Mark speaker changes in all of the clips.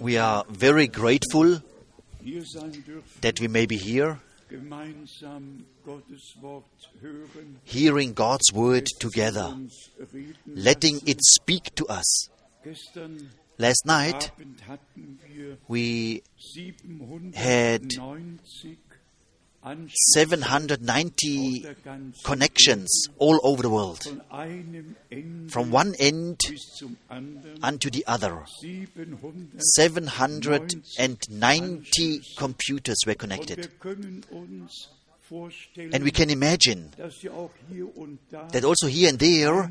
Speaker 1: We are very grateful
Speaker 2: hier sein dürfen,
Speaker 1: that we may be here,
Speaker 2: gemeinsam Gottes Wort hören,
Speaker 1: hearing God's word together, letting it speak to us. Last night
Speaker 2: Abend hatten wir
Speaker 1: we
Speaker 2: 790 Anschlüsse
Speaker 1: 790
Speaker 2: auf der ganzen
Speaker 1: connections all over the world, from one end unto the other. 790 computers were connected. And we can imagine that also here and there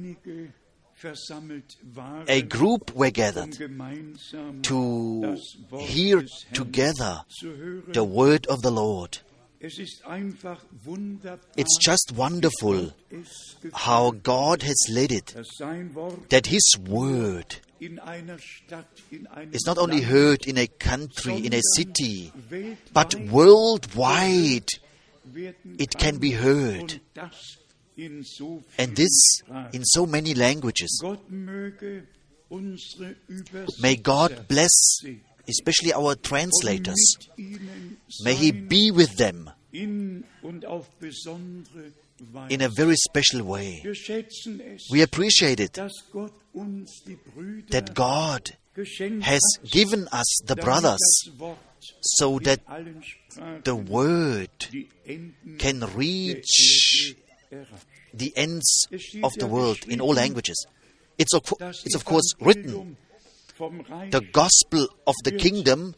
Speaker 1: a group were gathered to hear together the word of the Lord.
Speaker 2: Es ist einfach wunderbar,
Speaker 1: It's just wonderful how God has led it,
Speaker 2: dass sein Wort
Speaker 1: that His word
Speaker 2: in einer Stadt, in einem
Speaker 1: is not only heard in a country, in a city, but worldwide it can be heard.
Speaker 2: Und das in so
Speaker 1: And this in so many languages.
Speaker 2: Gott möge unsere Übersetzer
Speaker 1: May God bless especially our translators. May He be with them
Speaker 2: in und auf besondere
Speaker 1: in a very special way.
Speaker 2: Wir schätzen es,
Speaker 1: We appreciate it
Speaker 2: dass Gott uns die Brüder
Speaker 1: that God has given us the brothers so that the word can reach the ends of the world in all languages. It's of, it's of course written,
Speaker 2: Evangelium vom Reich
Speaker 1: the gospel of the kingdom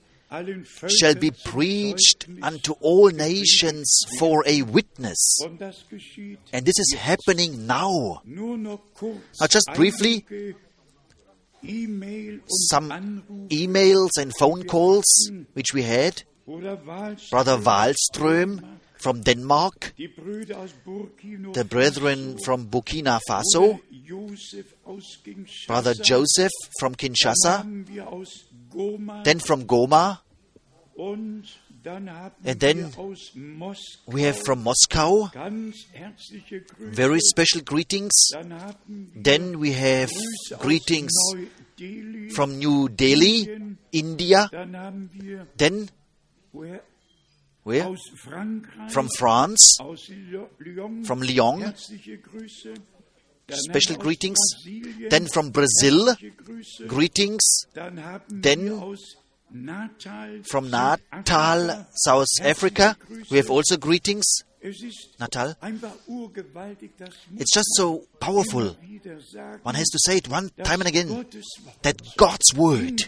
Speaker 1: shall be preached unto all nations for a witness.
Speaker 2: Und das geschieht
Speaker 1: And this is happening now. Now, just briefly,
Speaker 2: einige E-Mail und
Speaker 1: Some emails and phone calls which we had. Brother Wallström from Denmark,
Speaker 2: die Brüder aus Burkina
Speaker 1: the brethren from Burkina Faso,
Speaker 2: Josef aus Kinshasa,
Speaker 1: Brother Joseph from Kinshasa,
Speaker 2: haben wir aus Goma
Speaker 1: then from Goma,
Speaker 2: und dann haben
Speaker 1: And then we have from Moscow
Speaker 2: ganz herzliche Grüße.
Speaker 1: very special greetings.
Speaker 2: dann haben wir
Speaker 1: Then we have greetings from New Delhi, India.
Speaker 2: Dann haben wir
Speaker 1: Then? Where? From France,
Speaker 2: aus Lyo- Lyon,
Speaker 1: from Lyon,
Speaker 2: herzliche Grüße. Dann
Speaker 1: special
Speaker 2: haben wir aus
Speaker 1: greetings. Then from Brazil, greetings. Then
Speaker 2: wir aus Natal,
Speaker 1: From Natal, South Africa, we have also greetings. Natal.
Speaker 2: einfach urgewaltig, das muss
Speaker 1: It's just so powerful.
Speaker 2: man wieder sagen,
Speaker 1: One has to say it one time and again that God's word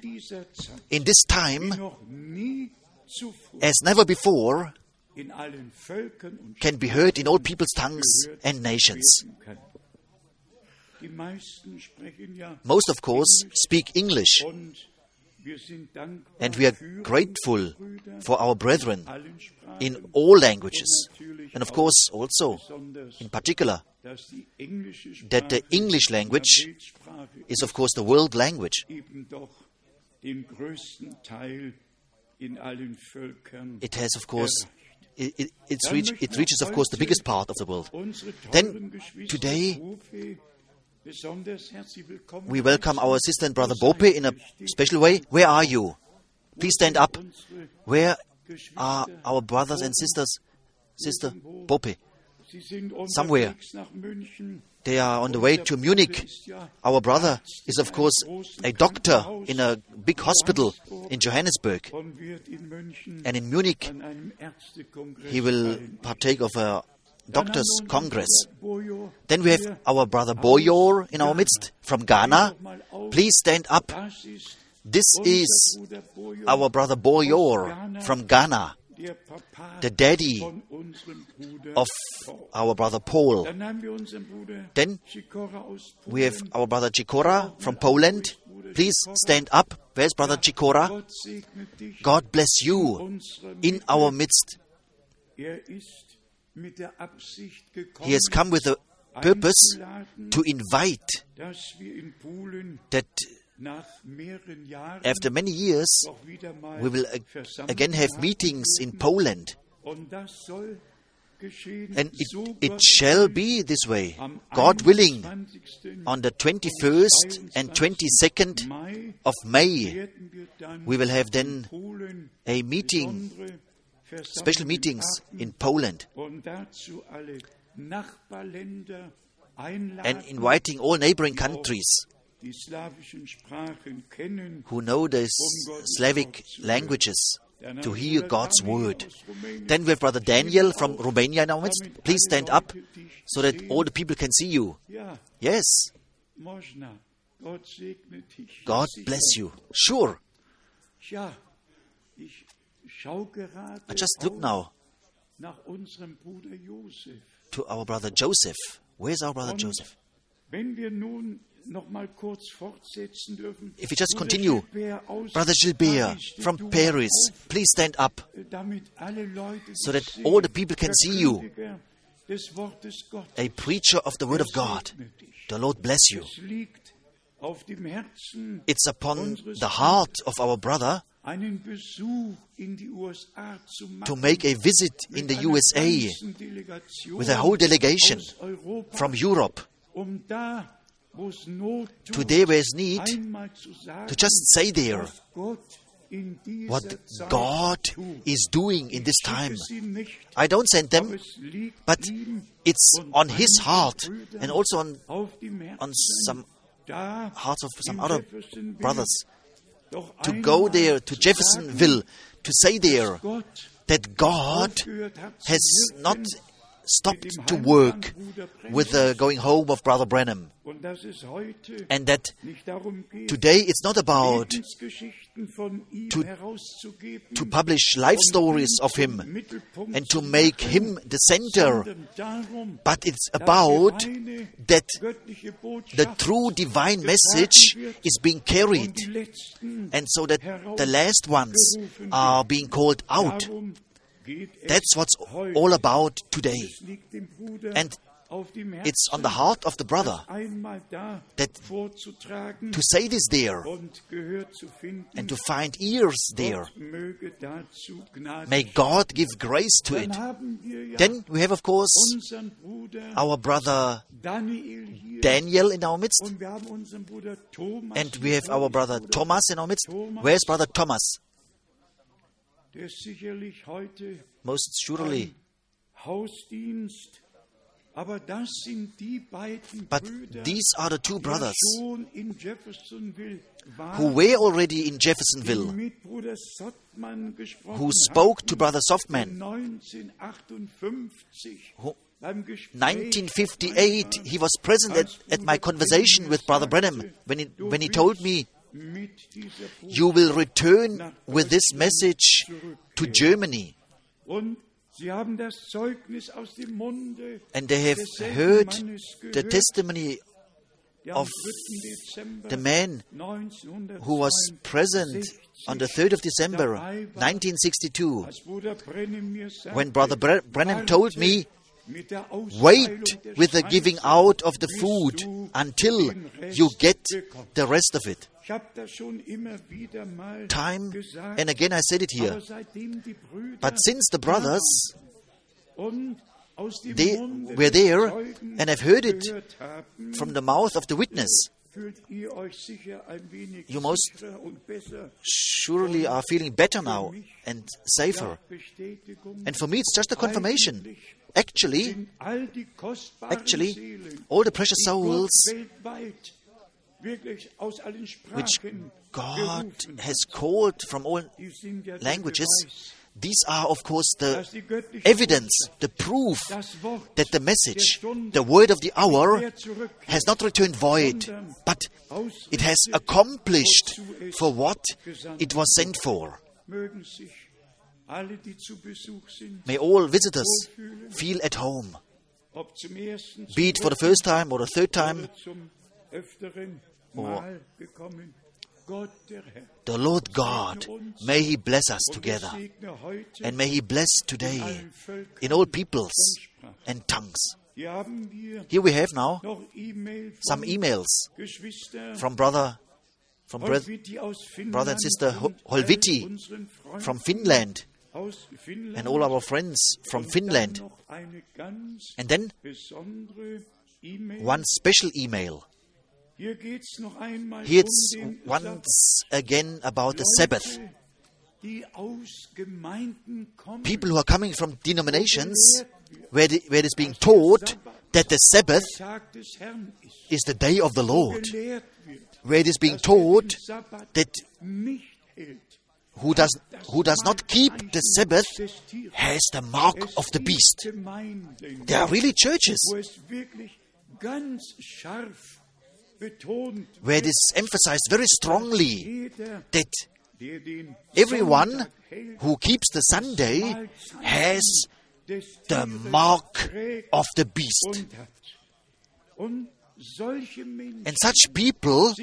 Speaker 1: in this time,
Speaker 2: noch nie zuvor
Speaker 1: as never before,
Speaker 2: in allen Völkern und
Speaker 1: can be heard in all people's tongues and nations.
Speaker 2: werden kann. Die meisten sprechen ja
Speaker 1: Most, of course, speak English,
Speaker 2: und wir sind dankbar
Speaker 1: and we are grateful for our brethren in all languages. And of course, also, in particular,
Speaker 2: dass die englische
Speaker 1: that the English language is, of course, the world language. It has, of course, it, it, it's reach, it reaches, of course, the biggest part of the world. Then, today,
Speaker 2: Bofe besonders herzlich willkommen
Speaker 1: We welcome our sister and brother. Bope in a special way. Where are you? Please stand up. Where are our brothers and sisters? Sister Bope. Somewhere.
Speaker 2: unterwegs nach München.
Speaker 1: They are on the way to Munich. Our brother is, of course, a doctor in a big hospital in Johannesburg.
Speaker 2: und wird in München
Speaker 1: And in Munich,
Speaker 2: an einem Ärztekongress
Speaker 1: he will partake of a doctor's
Speaker 2: haben wir unseren
Speaker 1: congress. Then we have our brother Boyor in our midst from Ghana. Please stand up. This is our brother Boyor from Ghana, the daddy of our brother Paul. Then. We have our brother Chikora from Poland. Please stand up. Where's brother Chikora? God bless you in our midst. He has come with a purpose to invite that after many years
Speaker 2: doch wieder mal
Speaker 1: we will ag- again have meetings in Poland.
Speaker 2: Und das soll geschehen,
Speaker 1: And it, it shall be this way, God willing, on the 21st and 22nd of May,
Speaker 2: werden wir dann
Speaker 1: we will have then a meeting, special meetings in Poland,
Speaker 2: und dazu alle Nachbarländer einladen,
Speaker 1: and inviting all neighboring countries
Speaker 2: die slawischen Sprachen kennen.
Speaker 1: who know the um Slavic languages to hear God's word. Then we have Brother Daniel from Romania in our midst. Please stand up so that all the people can see you. Yes,
Speaker 2: Mosna, Gott segne dich.
Speaker 1: God bless you. Sure.
Speaker 2: Ja, ich schau gerade
Speaker 1: I just look now
Speaker 2: nach unserem Bruder Josef.
Speaker 1: to our brother Joseph. Where's our brother Joseph?
Speaker 2: Wenn wir nun noch mal kurz fortsetzen dürfen.
Speaker 1: If we just continue, Brother Gilbert from Paris, please stand up
Speaker 2: äh, Leute
Speaker 1: so that all the people can see you.
Speaker 2: Verkündiger Des Wortes Gottes.
Speaker 1: a preacher of the word of God. The Lord bless you.
Speaker 2: Es liegt auf dem Herzen,
Speaker 1: It's upon the heart of our brother
Speaker 2: einen Besuch in die USA zu machen.
Speaker 1: to make a visit in the USA with a whole delegation from Europe
Speaker 2: um um da, wo es Not tut,
Speaker 1: to there is need
Speaker 2: einmal zu sagen,
Speaker 1: to just say there
Speaker 2: was Gott in dieser
Speaker 1: what God is doing in this time. I don't send them, but it's on his heart and also on,
Speaker 2: auf dem Herzen,
Speaker 1: on some hearts of some other brothers. To go there to Jeffersonville to say there that God
Speaker 2: aufgehört hat zu
Speaker 1: has not stopped to work with the going home of Brother Branham,
Speaker 2: und dass es heute
Speaker 1: and that
Speaker 2: nicht darum geht,
Speaker 1: today it's not about
Speaker 2: Lebensgeschichten von ihm
Speaker 1: to- to publish life stories of him and to make him the center, but it's about that the true divine message is being carried, and so that the last ones are being called out. That's what's all about today. And It's on the heart of the brother that to say this there and to find ears there. May God give grace to it. Then we have, of course, our brother
Speaker 2: Daniel
Speaker 1: in our midst, and we have our brother Thomas in our midst. Where's brother Thomas? Most surely.
Speaker 2: Hausdienst, aber das sind die beiden
Speaker 1: But these are the two brothers
Speaker 2: schon in Jeffersonville waren,
Speaker 1: who were already in Jeffersonville,
Speaker 2: mit Bruder Sothmann gesprochen
Speaker 1: who spoke to Brother Sothmann.
Speaker 2: 1958
Speaker 1: Who- 1958, he was present at, at my conversation with Brother Branham when he, when he told me, You will return with this message to Germany.
Speaker 2: Und sie haben das Zeugnis aus dem Munde
Speaker 1: And they have heard the testimony of the man who was present on the 3rd of December 1962
Speaker 2: als Bruder Branham mir sagte,
Speaker 1: when Brother Bre- Branham told me,
Speaker 2: mit der Austeilung
Speaker 1: Wait with the giving out of the food until you get the rest of it.
Speaker 2: Ich habe das schon immer wieder mal
Speaker 1: Time and again I said it here.
Speaker 2: seitdem die Brüder
Speaker 1: But since the brothers
Speaker 2: und aus dem
Speaker 1: they were there and have heard it from the mouth of the witness,
Speaker 2: fühlt ihr euch sicher ein wenig
Speaker 1: You most-
Speaker 2: sicherer und besser
Speaker 1: surely are feeling better now and safer. And for me, it's just a confirmation. Actually,
Speaker 2: all
Speaker 1: actually, all the precious souls which God has called from all
Speaker 2: die sind ja der
Speaker 1: languages, these are, of course, the
Speaker 2: dass die göttliche
Speaker 1: evidence, the proof that the message, the word of the hour, has not returned void, but it has accomplished for what it was sent for.
Speaker 2: mögen sich alle, die zu Besuch sind,
Speaker 1: May all visitors feel at home,
Speaker 2: ob zum ersten, zum
Speaker 1: be it for the first time or the third time. Or-. The Lord God, may He bless us
Speaker 2: er
Speaker 1: together, and may He bless today in all peoples and tongues. Here we have now some emails from brother, from brother, and sister Holviti from Finland and all our friends from Finland. And then one special email. Here it's
Speaker 2: um
Speaker 1: once again about the Sabbath.
Speaker 2: Leute, die aus Gemeinden kommen,
Speaker 1: People who are coming from denominations where, the, where it is being taught that the Sabbath
Speaker 2: Tag des Herrn ist,
Speaker 1: is the day of the Lord, where it is being
Speaker 2: den
Speaker 1: taught that who does, who does not keep the Sabbath has the mark of the beast. There are really churches where it is emphasized very strongly that everyone who keeps the Sunday has the mark of the beast. And such people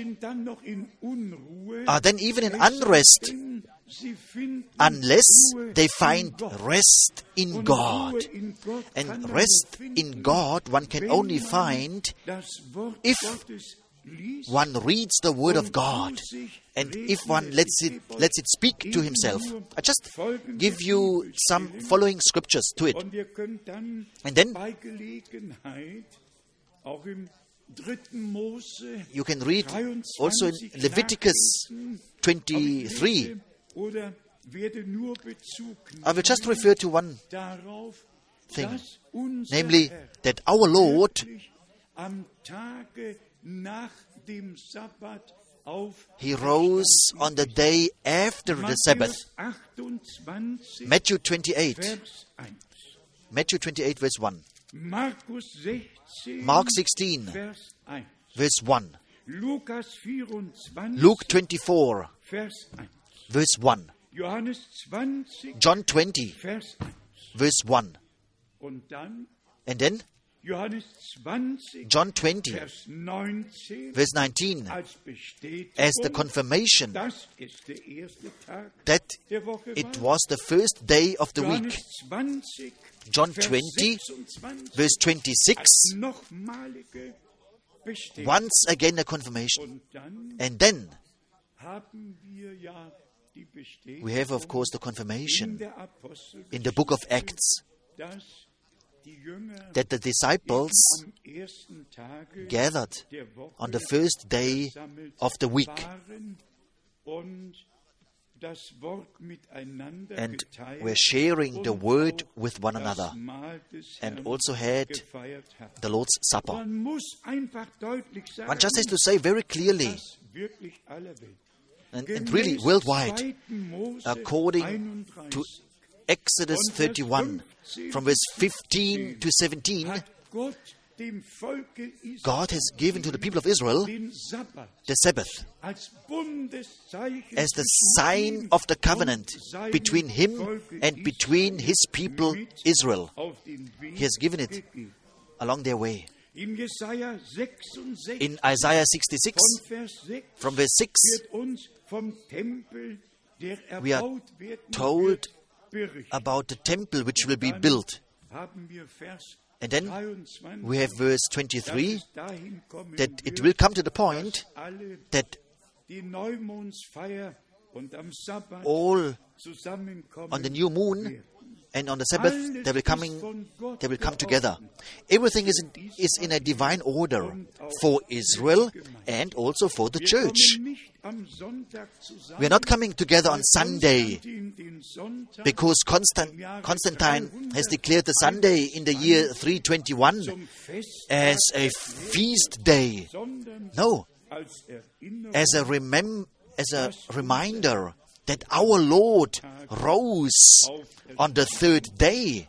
Speaker 1: are then even in unrest unless they find rest in God. And rest in God one can only find if one reads the Word of God. And if one lets it, lets it speak to himself. I just give you some following scriptures to it. And then you can read also in Leviticus 23.
Speaker 2: Aber ich lese Oder werde nur Bezug
Speaker 1: I will just refer to one thing, namely that our Lord,
Speaker 2: am Tage nach dem Sabbat
Speaker 1: He rose on the day after the Sabbath. Matthew 28. Matthew 28, verse 1. Mark 16, verse 1. Luke 24,
Speaker 2: Vers 1.
Speaker 1: Verse 1.
Speaker 2: Johannes 20,
Speaker 1: John 20, verse 1.
Speaker 2: Und dann
Speaker 1: And then?
Speaker 2: Johannes 20,
Speaker 1: John 20, verse 19,
Speaker 2: als
Speaker 1: as the confirmation
Speaker 2: dass es der erste Tag
Speaker 1: that it was the first day of the
Speaker 2: Johannes
Speaker 1: week.
Speaker 2: 20,
Speaker 1: John 20, verse 26,
Speaker 2: nochmalige
Speaker 1: once again a confirmation.
Speaker 2: Und dann
Speaker 1: And then
Speaker 2: haben wir ja die Bestätigung
Speaker 1: we have, of course, the confirmation in the book of Acts
Speaker 2: dass die Jünger
Speaker 1: that the disciples
Speaker 2: am ersten Tage
Speaker 1: gathered on the first day
Speaker 2: er
Speaker 1: of the week
Speaker 2: waren und das Wort miteinander
Speaker 1: and were sharing the word with one another and also had the Lord's Supper.
Speaker 2: Man muss einfach deutlich sagen,
Speaker 1: One just has to say very clearly
Speaker 2: dass wirklich aller Welt
Speaker 1: and, and really worldwide, according to Exodus 31, from verse 15 to 17,
Speaker 2: hat Gott dem Volke Israel
Speaker 1: God has given to the people of Israel the Sabbath as the sign of the covenant between him and between his people Israel
Speaker 2: auf den Weg
Speaker 1: He has given it. along their way.
Speaker 2: In Jesaja 66
Speaker 1: In Isaiah 66,
Speaker 2: von Vers 6
Speaker 1: from verse 6,
Speaker 2: wird uns vom Tempel, der
Speaker 1: We are told about the temple which will be built.
Speaker 2: Haben wir Vers
Speaker 1: And then we have verse 23
Speaker 2: es dahin kommen
Speaker 1: that it will come to the point that
Speaker 2: die Neumondsfeier und am
Speaker 1: all on the new moon. And on the Sabbath they will coming they will come together. Everything is in, is in a divine order for Israel and also for the church. We are not coming together on Sunday because Constant, Constantine has declared the Sunday in the year 321 as a feast day. No, as a remem- as a reminder that our Lord rose on the third day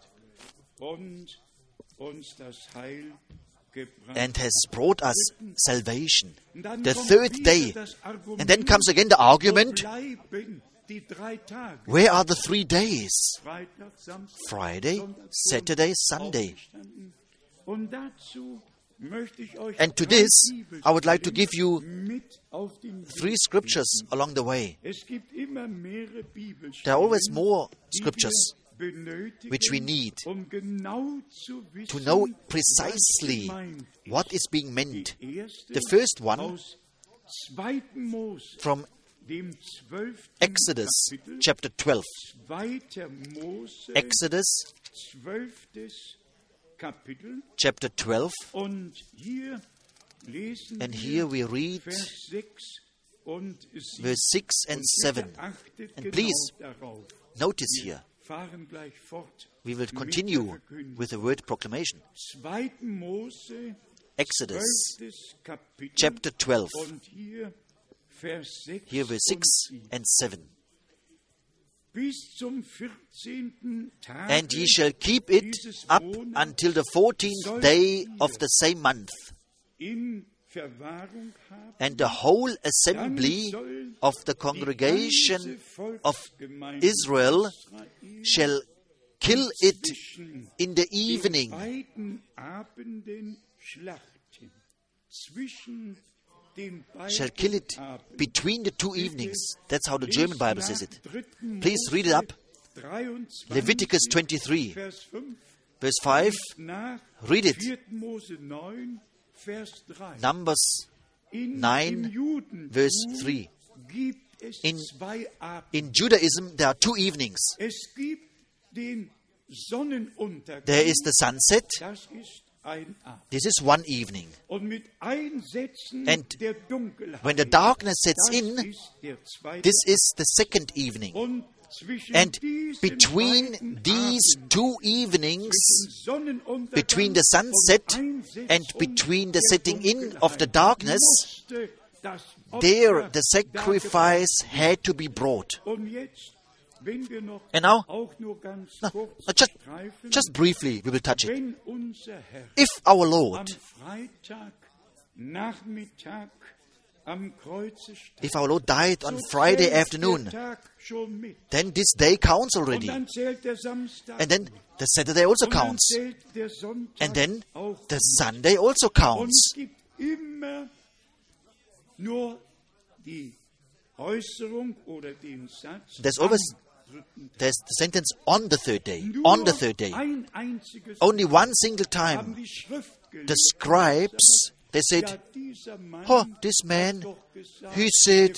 Speaker 1: and has brought us salvation. The third day. And then comes again the argument where are the three days? Friday, Saturday, Sunday.
Speaker 2: Aufgestanden. Und dazu möchte ich euch
Speaker 1: And to this, I would like to give you
Speaker 2: mit auf den Weg
Speaker 1: three scriptures along the way.
Speaker 2: Es gibt immer mehrere Bibelstellen,
Speaker 1: There are always more scriptures which we need
Speaker 2: um genau zu wissen,
Speaker 1: to know precisely what is being meant. The first one
Speaker 2: aus 2. Mose
Speaker 1: from Exodus chapter 12. Exodus
Speaker 2: 12. Kapitel.
Speaker 1: Chapter 12.
Speaker 2: Und hier lesen
Speaker 1: And here we read
Speaker 2: Vers 6 und 7.
Speaker 1: verse 6 and 7. And please. Notice here,
Speaker 2: Fahren gleich fort.
Speaker 1: we will continue with the word proclamation. Exodus chapter 12.
Speaker 2: Und hier Vers 6
Speaker 1: Here verse 6 and 7. And ye shall keep it up until the fourteenth day of the same month.
Speaker 2: in Verwahrung haben.
Speaker 1: And the whole assembly of the congregation of Israel shall kill it in the evening. Shall kill it between the two evenings. That's how the German Bible says it. Please read it up. Leviticus 23, verse 5. Read it.
Speaker 2: 4. 9, Vers 3.
Speaker 1: Numbers 9, verse 3. In- In Judaism, there are two evenings.
Speaker 2: Es gibt den Sonnenuntergang.
Speaker 1: There is the sunset.
Speaker 2: Das ist ein Abend.
Speaker 1: This is one evening.
Speaker 2: Und mit Einsetzen
Speaker 1: And. When the darkness sets in,
Speaker 2: ist der zweite
Speaker 1: this is the second evening. And between these two evenings, between the sunset and between the setting in of the darkness,
Speaker 2: musste das Opfer
Speaker 1: there the sacrifice had to be brought.
Speaker 2: Und jetzt, wenn wir noch
Speaker 1: And now,
Speaker 2: auch nur ganz
Speaker 1: now,
Speaker 2: kurz
Speaker 1: now just, just briefly, we will touch it.
Speaker 2: wenn unser Herr
Speaker 1: If our Lord,
Speaker 2: Freitag Nachmittag am Kreuze starb,
Speaker 1: if our Lord died on Friday afternoon,
Speaker 2: der Tag schon mit.
Speaker 1: then this day counts already.
Speaker 2: dann zählt der Samstag
Speaker 1: And then the Saturday also counts.
Speaker 2: zählt der Sonntag
Speaker 1: And then the Sunday also counts.
Speaker 2: gibt immer nur die Äußerung oder den Satz
Speaker 1: There's always there's the sentence on the third day. On the third day. Only one single time. The scribes they said, Oh, this man, he said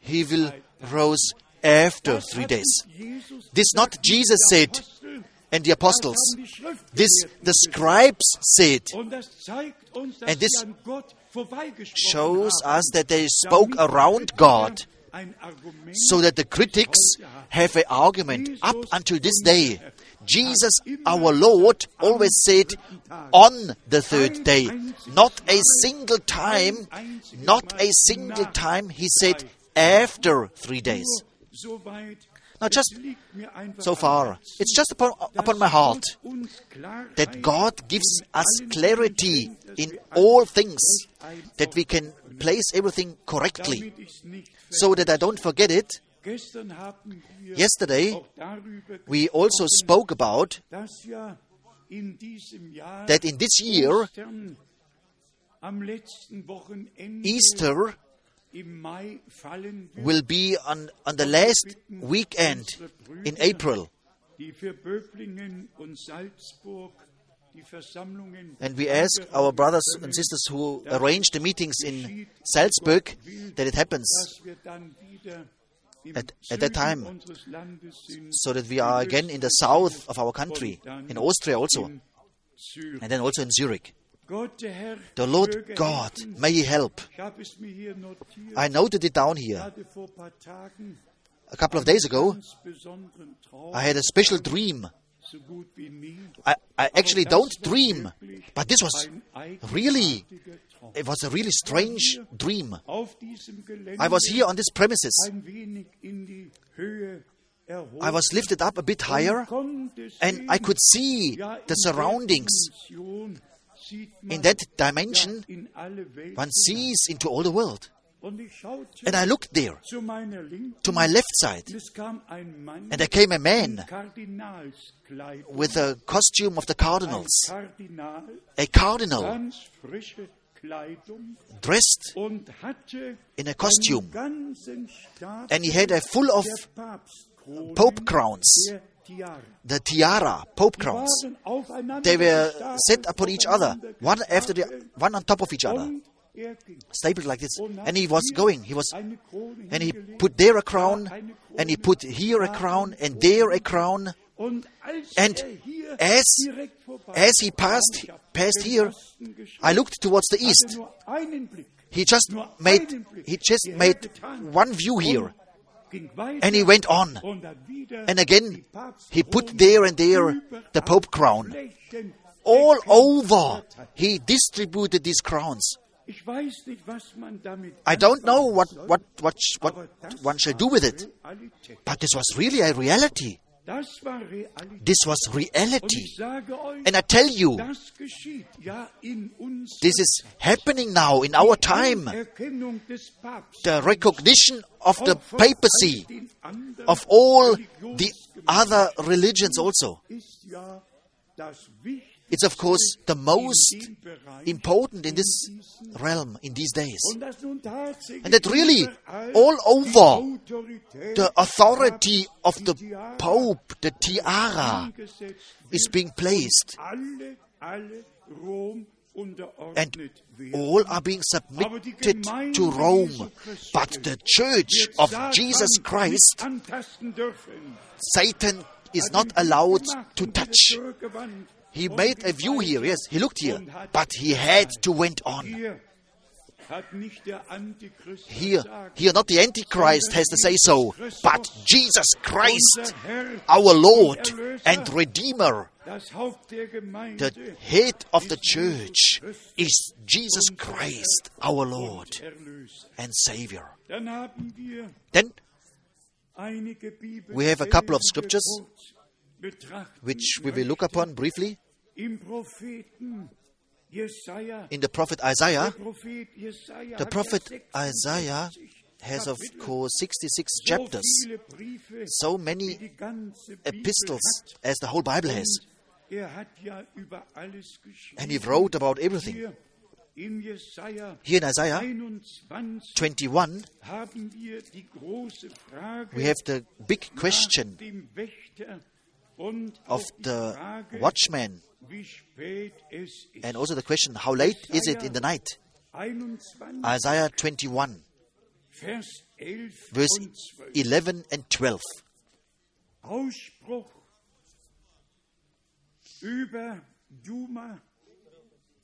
Speaker 1: he will rose after three days. This not Jesus said, And the apostles, this the scribes said, And this shows us that they spoke around God, so that the critics have an argument up until this day. Jesus, our Lord, always said on the third day. Not a single time, not a single time, he said after three days. Now, just
Speaker 2: es liegt mir einfach
Speaker 1: so far, it's just upon, upon my heart
Speaker 2: Gott uns Klarheit
Speaker 1: that God gives us clarity in all things, that we can place everything correctly,
Speaker 2: damit ich's nicht
Speaker 1: so that I don't forget it.
Speaker 2: Gestern haben wir
Speaker 1: Yesterday, We also spoke about
Speaker 2: dass ja in diesem Jahr
Speaker 1: that in this year,
Speaker 2: Ostern am letzten Wochenende
Speaker 1: Easter
Speaker 2: im Mai fallen wird.
Speaker 1: will be on, on the last weekend in April. And we ask our brothers and sisters who arrange the meetings in Salzburg that it happens At- at that time, so that we are again in the south of our country, in Austria also, and then also in Zurich. The Lord God, may He help. I noted it down here. A couple of days ago, I had a special dream. I, I actually don't dream, but this was really, it was a really strange dream. I was here on this premises. I was lifted up a bit higher, and I could see the surroundings. In that dimension, one sees into all the world.
Speaker 2: Und ich schaute
Speaker 1: And I looked there,
Speaker 2: zu meiner Linken,
Speaker 1: to my left side,
Speaker 2: und es kam ein Mann
Speaker 1: and there came a man with a costume of the cardinals, a cardinal
Speaker 2: ganz frische Kleidung
Speaker 1: dressed in a costume, and he had a full of pope crowns, the tiara, pope crowns. They were set upon each other, one after the one on top of each other.
Speaker 2: Er
Speaker 1: stapled like this. And he was going. He was, and he put there a crown, and he put here a crown, and there a crown. And
Speaker 2: er
Speaker 1: as- as he passed- passed here, I looked towards the east.
Speaker 2: nur einen Blick,
Speaker 1: He just made, he just made one view here,
Speaker 2: Und ging weiter
Speaker 1: and he went on.
Speaker 2: und hat wieder
Speaker 1: And again, he put there and there the Pope crown. All over, he distributed these crowns.
Speaker 2: Ich weiß nicht, was man damit
Speaker 1: I don't know what, what, what, what one shall do with it. But this was really a reality.
Speaker 2: Das war Realität.
Speaker 1: This was reality.
Speaker 2: ich sage euch,
Speaker 1: And I tell you,
Speaker 2: das geschieht ja in uns.
Speaker 1: this is happening now in our time.
Speaker 2: Erkennung des Papstes.
Speaker 1: The recognition of the papacy,
Speaker 2: all den anderen
Speaker 1: of all the other religions also. It's of course the most important in this realm in these days. And that really all over The authority of the Pope, the tiara, is being placed, and all are being submitted to Rome. But the Church of Jesus Christ. Satan is not allowed to touch. He made a view here, yes, he looked here, but he had to went on. Here, here, not the Antichrist has to say so, but Jesus Christ, our Lord and Redeemer, the head of the church, is Jesus Christ, our Lord and Savior. Then We have a couple of scriptures which we will look upon briefly in the prophet Isaiah. The prophet Isaiah has, of course, 66 chapters, so many
Speaker 2: die ganze Bibel
Speaker 1: epistles as the whole Bible has.
Speaker 2: Er hat ja über alles geschrieben.
Speaker 1: And he wrote about everything.
Speaker 2: In
Speaker 1: Here in Isaiah
Speaker 2: 21
Speaker 1: 21,
Speaker 2: haben wir die große Frage
Speaker 1: we have the big question
Speaker 2: dem Wächter und
Speaker 1: of the watchman
Speaker 2: wie spät es ist.
Speaker 1: and also the question, how late is it in the night? Isaiah 21, verse 11 and 12.
Speaker 2: Ausspruch über Duma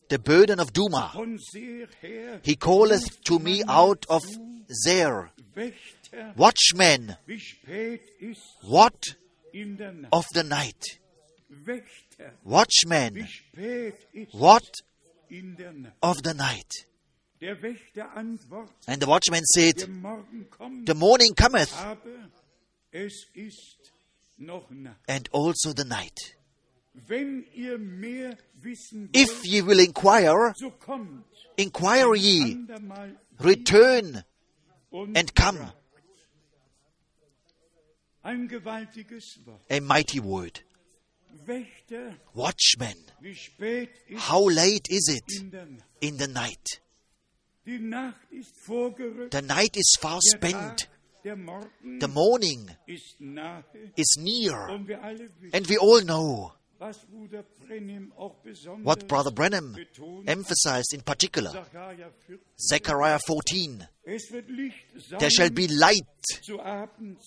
Speaker 1: The burden of Duma.
Speaker 2: von Seher her,
Speaker 1: He calleth to me out of Seir.
Speaker 2: Wächter,
Speaker 1: Watchman,
Speaker 2: wie spät ist
Speaker 1: what
Speaker 2: in der Nacht.
Speaker 1: of the night? Watchman, what
Speaker 2: in
Speaker 1: of the night?
Speaker 2: Der Wächter antwortet,
Speaker 1: And the watchman said, The morning cometh,
Speaker 2: aber es ist noch Nacht.
Speaker 1: and also the night.
Speaker 2: Wenn ihr mehr wissen
Speaker 1: If ye will inquire, inquire ye, return and come.
Speaker 2: fragt. Ein gewaltiges Wort.
Speaker 1: A mighty word.
Speaker 2: Wächter,
Speaker 1: Watchman,
Speaker 2: wie spät ist
Speaker 1: how late is it?
Speaker 2: in der Nacht?
Speaker 1: in the night?
Speaker 2: Die Nacht ist vorgerückt,
Speaker 1: The night is far spent,
Speaker 2: Tag, der Morgen
Speaker 1: the morning is near,
Speaker 2: Und wir alle wissen,
Speaker 1: and we all know
Speaker 2: was Bruder Branham auch besonders
Speaker 1: what Brother
Speaker 2: betont,
Speaker 1: emphasized in particular. Zechariah 14
Speaker 2: Es wird Licht sein
Speaker 1: There shall be light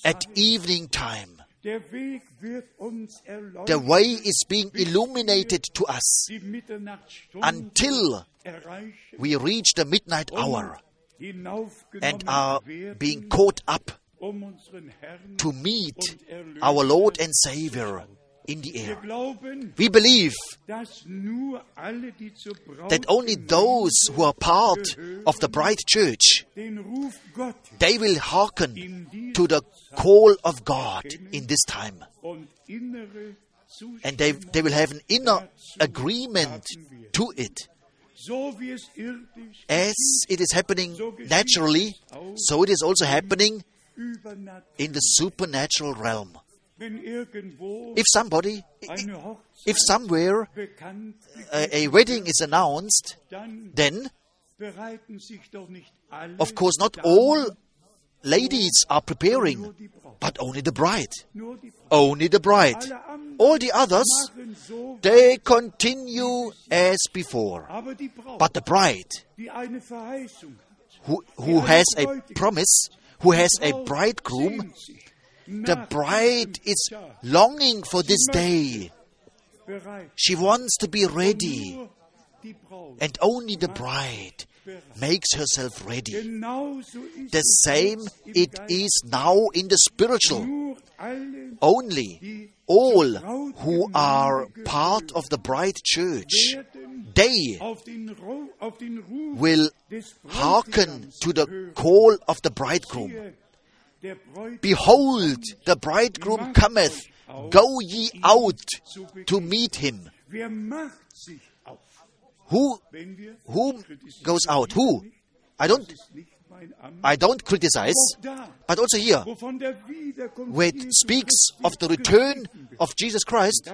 Speaker 1: at evening time.
Speaker 2: Der Weg wird uns
Speaker 1: The way is being illuminated to us. until we reach the midnight hour and are being caught up
Speaker 2: um
Speaker 1: to meet our Lord and Savior in the air. We believe
Speaker 2: dass nur alle, die zur Braut
Speaker 1: that only those who are part of the bride church,
Speaker 2: den Ruf Gottes
Speaker 1: they will hearken to the call of God in this time. And they, they will have an inner agreement to it.
Speaker 2: so wie es irdisch
Speaker 1: As it is happening naturally, so it is also happening in the supernatural realm. If somebody, if somewhere a, a wedding is announced, then,
Speaker 2: bereiten sich doch nicht alle
Speaker 1: of course, not all ladies are preparing, but only the bride.
Speaker 2: nur die Braut.
Speaker 1: Only the bride. All the others,
Speaker 2: machen machen so,
Speaker 1: they continue as before.
Speaker 2: aber die Braut,
Speaker 1: But the bride,
Speaker 2: die eine Verheißung hat,
Speaker 1: who, who has a promise, who has a bridegroom, the bride is longing for this day. She wants to be ready,
Speaker 2: Nur die Braut
Speaker 1: and only the bride makes herself ready. The same it is now in the spiritual. Only all who are part of the bride church, they
Speaker 2: auf den, Ru- auf den Ruf
Speaker 1: will hearken to the call of the bridegroom. Behold, the bridegroom cometh. Go ye out to meet him. Who who goes out? Who? I don't. I don't criticize, but also here, where it speaks of the return of Jesus Christ,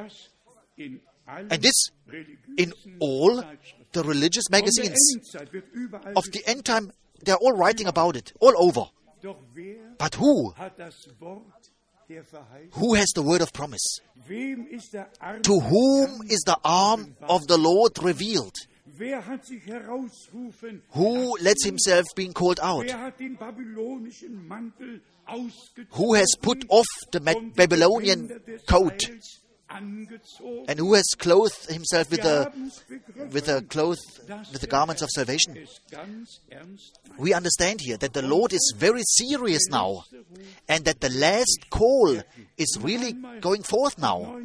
Speaker 1: and this in all the religious magazines of the end time, they're all writing about it, all over. But who?
Speaker 2: hat das Wort der Verheißung?
Speaker 1: Who has the word of promise?
Speaker 2: Wem ist der Arm
Speaker 1: To whom is the arm of the Lord revealed?
Speaker 2: Wer hat sich herausrufen?
Speaker 1: Who lets himself being called out?
Speaker 2: Wer hat den babylonischen Mantel ausgezogen?
Speaker 1: Who has put off the
Speaker 2: um Ma-
Speaker 1: Babylonian coat? And who has clothed himself with the with the cloth with the garments of salvation?
Speaker 2: es ganz ernst meint.
Speaker 1: We understand here that the Lord is very serious now, and that the last call is really going forth now.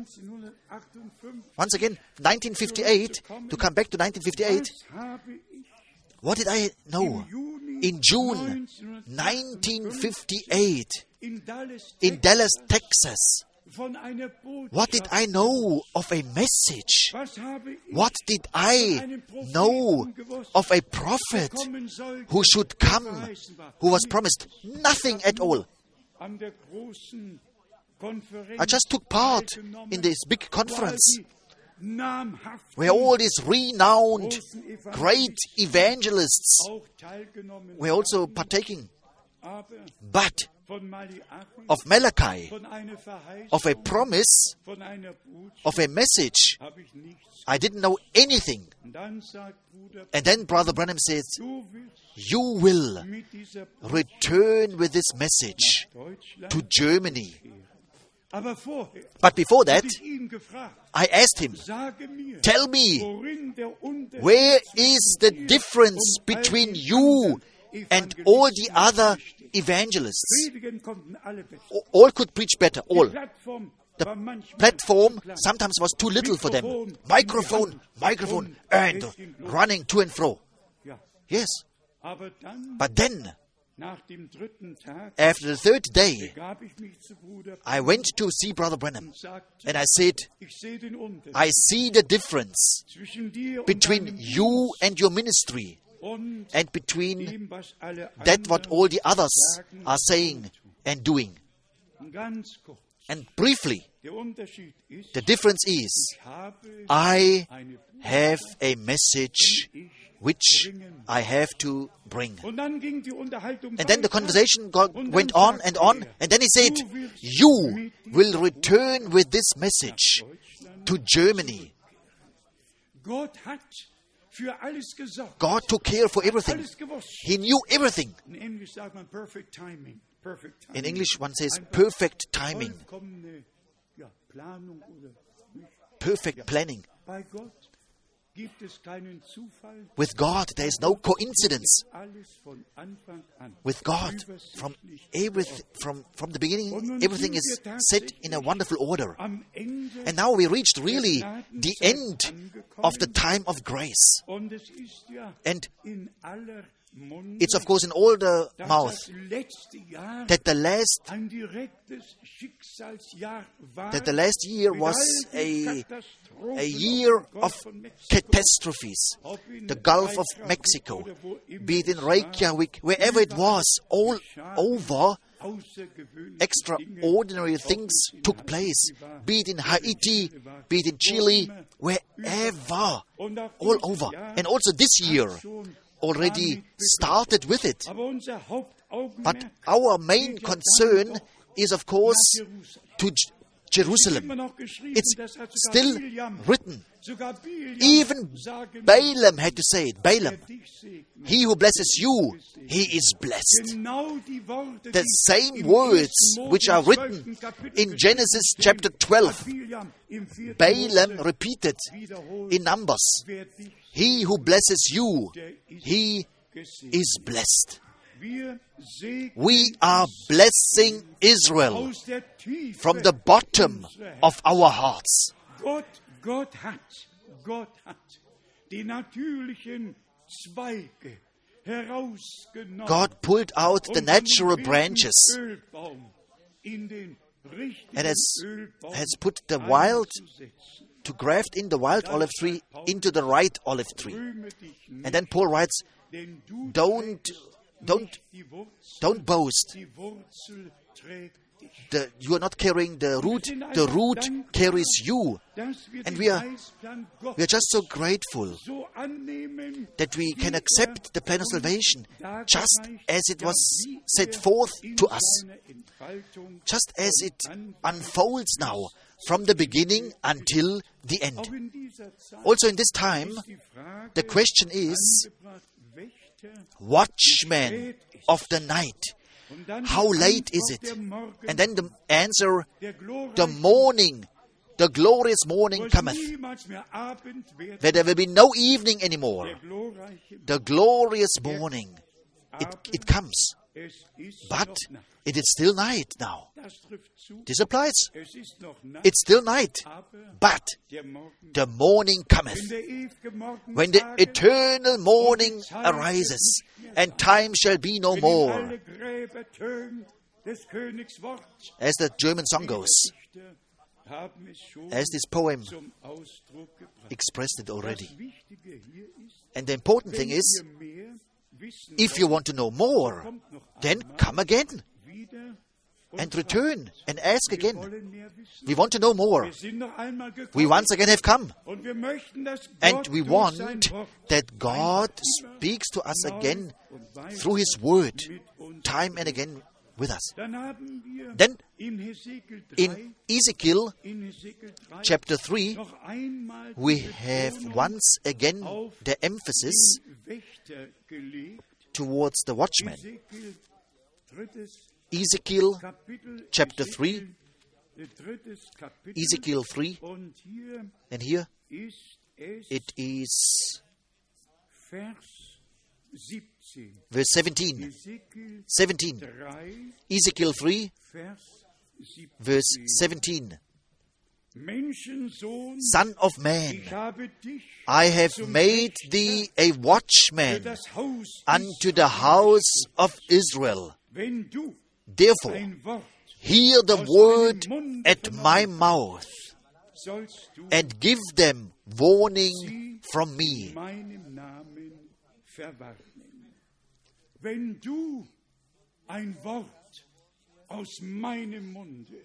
Speaker 1: Once again, 1958. To come back to 1958.
Speaker 2: was habe ich
Speaker 1: What did I know? In June 1958
Speaker 2: in Dallas,
Speaker 1: Texas.
Speaker 2: Von einer Botschaft.
Speaker 1: What did I know of a message?
Speaker 2: Was habe ich
Speaker 1: What did I know of a prophet who should come, who was promised? Nothing at all.
Speaker 2: an der großen Konferenz
Speaker 1: I just took part in this big conference where all these renowned great evangelists were also partaking. But of Malachi,
Speaker 2: von einer Verheißung,
Speaker 1: of a promise,
Speaker 2: von einer Botschaft
Speaker 1: of a message,
Speaker 2: habe ich nichts.
Speaker 1: I didn't know anything.
Speaker 2: Und dann sagt Bruder,
Speaker 1: And then Brother Branham says, You will
Speaker 2: mit dieser Botschaft
Speaker 1: return with this message to Germany. But before that,
Speaker 2: habe ich ihn gefragt,
Speaker 1: I asked him, Tell me,
Speaker 2: worin der Unterschied
Speaker 1: where is the difference between you and all the other evangelists? All could preach better, all. The platform sometimes was too little for them. Microphone, microphone, and running to and fro. Yes. But then, after the third day, I went to see Brother Branham and I said, I see the difference between you and your ministry and between
Speaker 2: dem, was alle
Speaker 1: that what all the others are saying and doing.
Speaker 2: und Ganz kurz.
Speaker 1: And briefly,
Speaker 2: Der Unterschied ist,
Speaker 1: the difference is I have a message which I have to bring.
Speaker 2: Und dann ging die Unterhaltung
Speaker 1: And then the conversation got, went on and on,
Speaker 2: er,
Speaker 1: and then he said, You will return with this message to Germany.
Speaker 2: Gott hat für alles gesorgt.
Speaker 1: God took care for everything. He knew everything.
Speaker 2: In Englisch sagt man perfect timing. Perfect timing.
Speaker 1: In English, one says perfect timing,
Speaker 2: Vollkommene ja, Planung oder nicht.
Speaker 1: perfect planning. With God, there is no coincidence.
Speaker 2: Alles von Anfang an.
Speaker 1: With God, from everything, from, from the beginning, everything is set in a wonderful order. And now we reached really the end of the time of grace.
Speaker 2: und es ist ja
Speaker 1: And
Speaker 2: in aller Munde,
Speaker 1: it's of course in all the
Speaker 2: dass
Speaker 1: mouth
Speaker 2: das letzte Jahr
Speaker 1: that the last
Speaker 2: ein direktes Schicksalsjahr war.
Speaker 1: that the last year was a a year of
Speaker 2: Golf von Mexiko.
Speaker 1: catastrophes. The Gulf of Mexico,
Speaker 2: oder wo immer
Speaker 1: be it in Reykjavik, wherever it was, all over, extraordinary things
Speaker 2: ob es in
Speaker 1: took place. Be it in Haiti, be it in Chile, wherever, all over. And also this year already started with it. But our main concern is, of course, to Jerusalem.
Speaker 2: Immer noch geschrieben,
Speaker 1: It's
Speaker 2: sogar
Speaker 1: still written. Even Balaam had to say it. Balaam,
Speaker 2: dich segnet.
Speaker 1: he who blesses you, he is blessed.
Speaker 2: Genau die Worte,
Speaker 1: The same words which are written in Genesis chapter 12,
Speaker 2: hat Bileam im 4.
Speaker 1: Balaam repeated in Numbers. He who blesses you, he is blessed. We are blessing Israel
Speaker 2: aus der Tiefe
Speaker 1: from the bottom of our hearts.
Speaker 2: Gott, Gott hat, Gott hat die natürlichen Zweige herausgenommen.
Speaker 1: God pulled out the natural branches
Speaker 2: wilden Ölbaum in den richtigen
Speaker 1: and has, has put the wild, to graft in the wild olive tree into the right olive tree.
Speaker 2: Rühme dich nicht,
Speaker 1: And then Paul writes, don't, don't, don't boast. The, you are not carrying the root, the root carries you. And we are- We are just so grateful that we can accept the plan of salvation just as it was set forth to us, just as it unfolds now from the beginning until the end. Also in this time, the question is, watchmen of the night, how late is it? And then the answer, the morning, the glorious morning cometh, where there will be no evening anymore. The glorious morning, it, it comes. But it is still night now.
Speaker 2: Das trifft zu,
Speaker 1: This applies.
Speaker 2: es ist noch Nacht,
Speaker 1: It's still night. But the morning cometh.
Speaker 2: wenn der ewige Morgen
Speaker 1: When the eternal morning arises, and time shall be no more.
Speaker 2: alle Gräber tönen des Königs Wort,
Speaker 1: As the German song goes,
Speaker 2: Dichter haben es schon
Speaker 1: as this poem
Speaker 2: zum Ausdruck gebracht.
Speaker 1: expressed it already.
Speaker 2: Das Wichtige hier ist,
Speaker 1: And the important thing is,
Speaker 2: wir mehr wissen
Speaker 1: if you want to know more, then come again and return and ask again. We want to know more. We once again have come. And we want that God speaks to us again through His Word, time and again with us.
Speaker 2: Dann haben wir
Speaker 1: Then
Speaker 2: in 3,
Speaker 1: Ezekiel
Speaker 2: 3
Speaker 1: chapter 3, we have once again the emphasis
Speaker 2: den Wächter gelegt.
Speaker 1: towards the watchman. Ezekiel chapter
Speaker 2: Hesekiel, äh, drittes Kapitel.
Speaker 1: Ezekiel 3, and here it is
Speaker 2: Vers 17.
Speaker 1: Verse 17. 17. Ezekiel 3, verse 17. Son of man, I have made thee a watchman unto the house of Israel. Therefore, hear the word at my mouth, and give them warning from me.
Speaker 2: Meinem Namen verwarnen. Wenn du ein Wort aus meinem Munde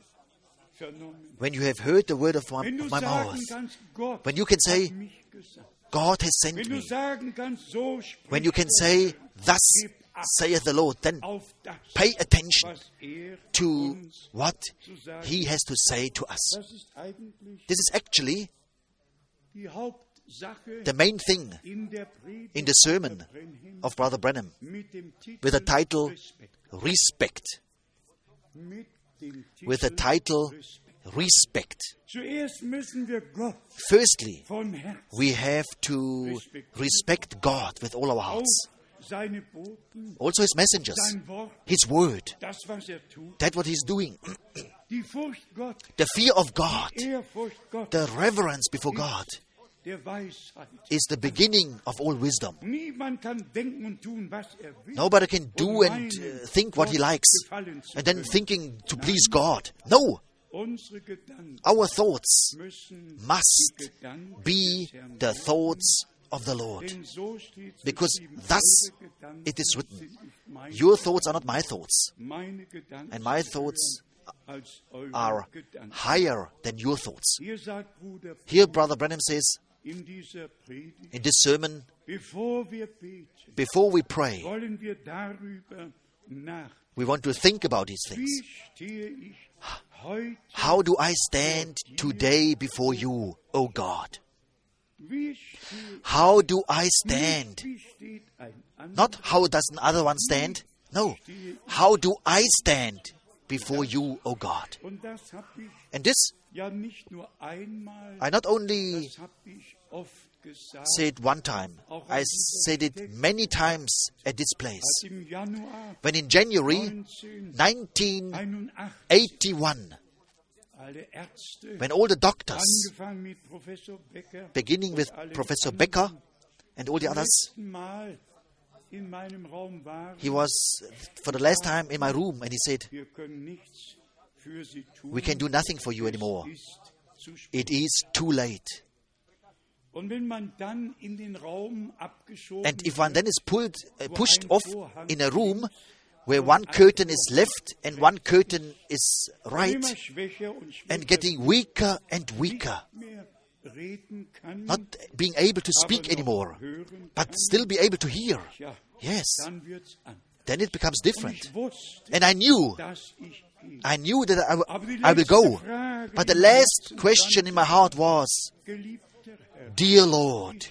Speaker 1: When you have heard the word of my, of my mouth, when you can say,
Speaker 2: hat mich gesagt,
Speaker 1: God has sent me,
Speaker 2: sagen kannst, so spricht
Speaker 1: when you can say, Thus saith the Lord, then pay attention
Speaker 2: er
Speaker 1: to what He has to say to us.
Speaker 2: Das ist eigentlich
Speaker 1: This is actually the main thing
Speaker 2: in der Predigt
Speaker 1: in the sermon of Brother Branham
Speaker 2: mit dem Titel
Speaker 1: with the title Respect.
Speaker 2: Mit dem Titel
Speaker 1: With the title Respect.
Speaker 2: Zuerst müssen wir Gott
Speaker 1: Firstly, we have to respect God with all our hearts. Also His messengers, His word,
Speaker 2: er
Speaker 1: that what He's doing,
Speaker 2: die Furcht Gott,
Speaker 1: the fear of God, the reverence before God. Is the beginning of all wisdom.
Speaker 2: Niemand kann denken und tun, was er.
Speaker 1: Nobody can do and uh, think what he likes and then thinking to please God. No, our thoughts must be the thoughts of the Lord.
Speaker 2: Denn so steht's
Speaker 1: Because thus it is written,
Speaker 2: sind nicht meine,
Speaker 1: Your thoughts are not my thoughts, and my thoughts
Speaker 2: höher als eure
Speaker 1: are higher than your thoughts.
Speaker 2: Hier sagt Bruder
Speaker 1: Here, Brother Branham says
Speaker 2: in dieser Predigt,
Speaker 1: in this sermon,
Speaker 2: bevor wir beten,
Speaker 1: before we pray,
Speaker 2: wollen wir darüber nach.
Speaker 1: we want to think about these things.
Speaker 2: Wie stehe ich heute,
Speaker 1: How do I stand today before you, O God? How do I stand?
Speaker 2: wie steht ein anderer?
Speaker 1: Not how does another one stand? No. How do I stand before you, O God?
Speaker 2: Und das habe ich
Speaker 1: And this
Speaker 2: ja nicht nur einmal,
Speaker 1: I not only
Speaker 2: das habe ich oft gesagt,
Speaker 1: said one time, I said it many times at this place.
Speaker 2: als im Januar
Speaker 1: When in January
Speaker 2: 1981
Speaker 1: 1981,
Speaker 2: alle Ärzte,
Speaker 1: when all the doctors,
Speaker 2: angefangen mit Professor Becker,
Speaker 1: beginning with Professor Becker and all the others,
Speaker 2: letzten Mal in meinem Raum waren,
Speaker 1: he was for the last time in my room and he said, We can do nothing for you anymore.
Speaker 2: Es ist zu spät.
Speaker 1: It is too late.
Speaker 2: Und wenn man dann in den Raum abgeschoben
Speaker 1: And if one then is pulled, uh, pushed off in a room where one curtain is left and one curtain is right
Speaker 2: immer schwächer und schwächer
Speaker 1: and getting weaker and weaker,
Speaker 2: mehr reden kann,
Speaker 1: not being able to speak anymore, but still be able to hear, yes,
Speaker 2: dann wird's an.
Speaker 1: then it becomes different. And I knew,
Speaker 2: dass ich gehe.
Speaker 1: I knew that I, w- I will go. But the last question in my heart was, Dear Lord,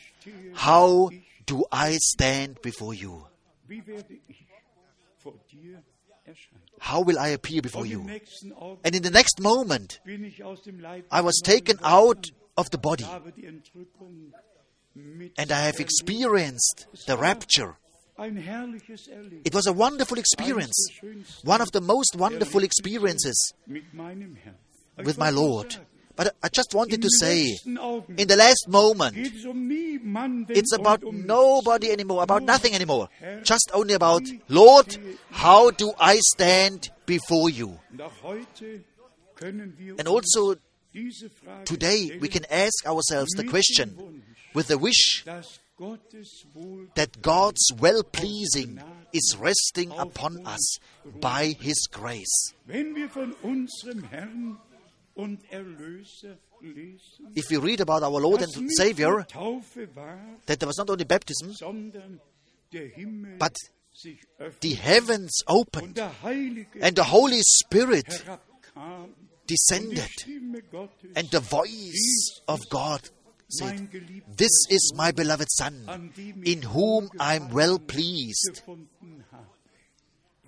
Speaker 1: how do I stand before you?
Speaker 2: wie werde ich vor dir erscheinen?
Speaker 1: How will I appear before you? And in the next moment,
Speaker 2: bin ich aus dem Leib
Speaker 1: I was taken out of the body
Speaker 2: habe die Entrückung mit
Speaker 1: and I have experienced the rapture.
Speaker 2: Ein herrliches Erleben.
Speaker 1: It was a wonderful experience, one of the most wonderful experiences
Speaker 2: mit meinem Herrn. Ich
Speaker 1: with my Lord. But I just wanted to say, in the last moment,
Speaker 2: um
Speaker 1: it's about
Speaker 2: um
Speaker 1: nobody anymore, about nothing anymore. Just only about, Lord, how do I stand before you?
Speaker 2: Und auch heute können wir
Speaker 1: And also today we can ask ourselves the question with the wish
Speaker 2: dass Gottes Wohl
Speaker 1: that God's well pleasing is resting upon us by His grace.
Speaker 2: Wenn wir von unserem Herrn und Erlöser lesen,
Speaker 1: If we read about our Lord and Savior,
Speaker 2: nur Taufe war,
Speaker 1: that there was not only baptism,
Speaker 2: sondern der Himmel
Speaker 1: but the heavens opened and the Holy Spirit
Speaker 2: herabkam und die
Speaker 1: descended and the voice of God said, This is my beloved Son, in whom I am well pleased.
Speaker 2: gefunden habe.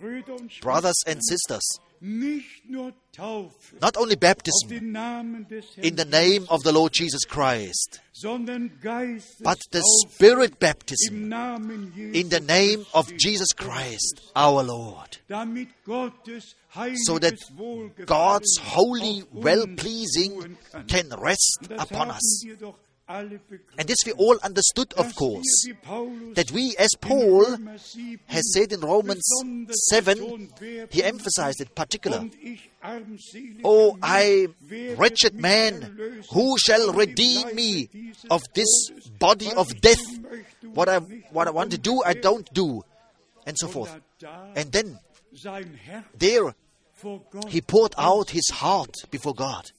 Speaker 2: Brüder und Schwestern,
Speaker 1: Brothers and sisters,
Speaker 2: nicht nur Taufe
Speaker 1: not only baptism
Speaker 2: den Namen des Herrn,
Speaker 1: in the name of the Lord Jesus Christ, but the Spirit baptism
Speaker 2: im Namen Jesus
Speaker 1: in the name of Jesus Christ, our Lord.
Speaker 2: damit Gottes heiliges
Speaker 1: so that God's holy, well pleasing can rest upon us.
Speaker 2: Wir doch alle begriffen,
Speaker 1: And this we all understood, of course,
Speaker 2: wir, wie Paulus
Speaker 1: that we, as Paul has said in Romans 7, he emphasized it particular.
Speaker 2: Oh, und ich armseliger
Speaker 1: Oh, I, wretched man, who shall redeem me of this body of death? What I, what I want to do, I don't do, and so forth. And then there he poured out his heart before God.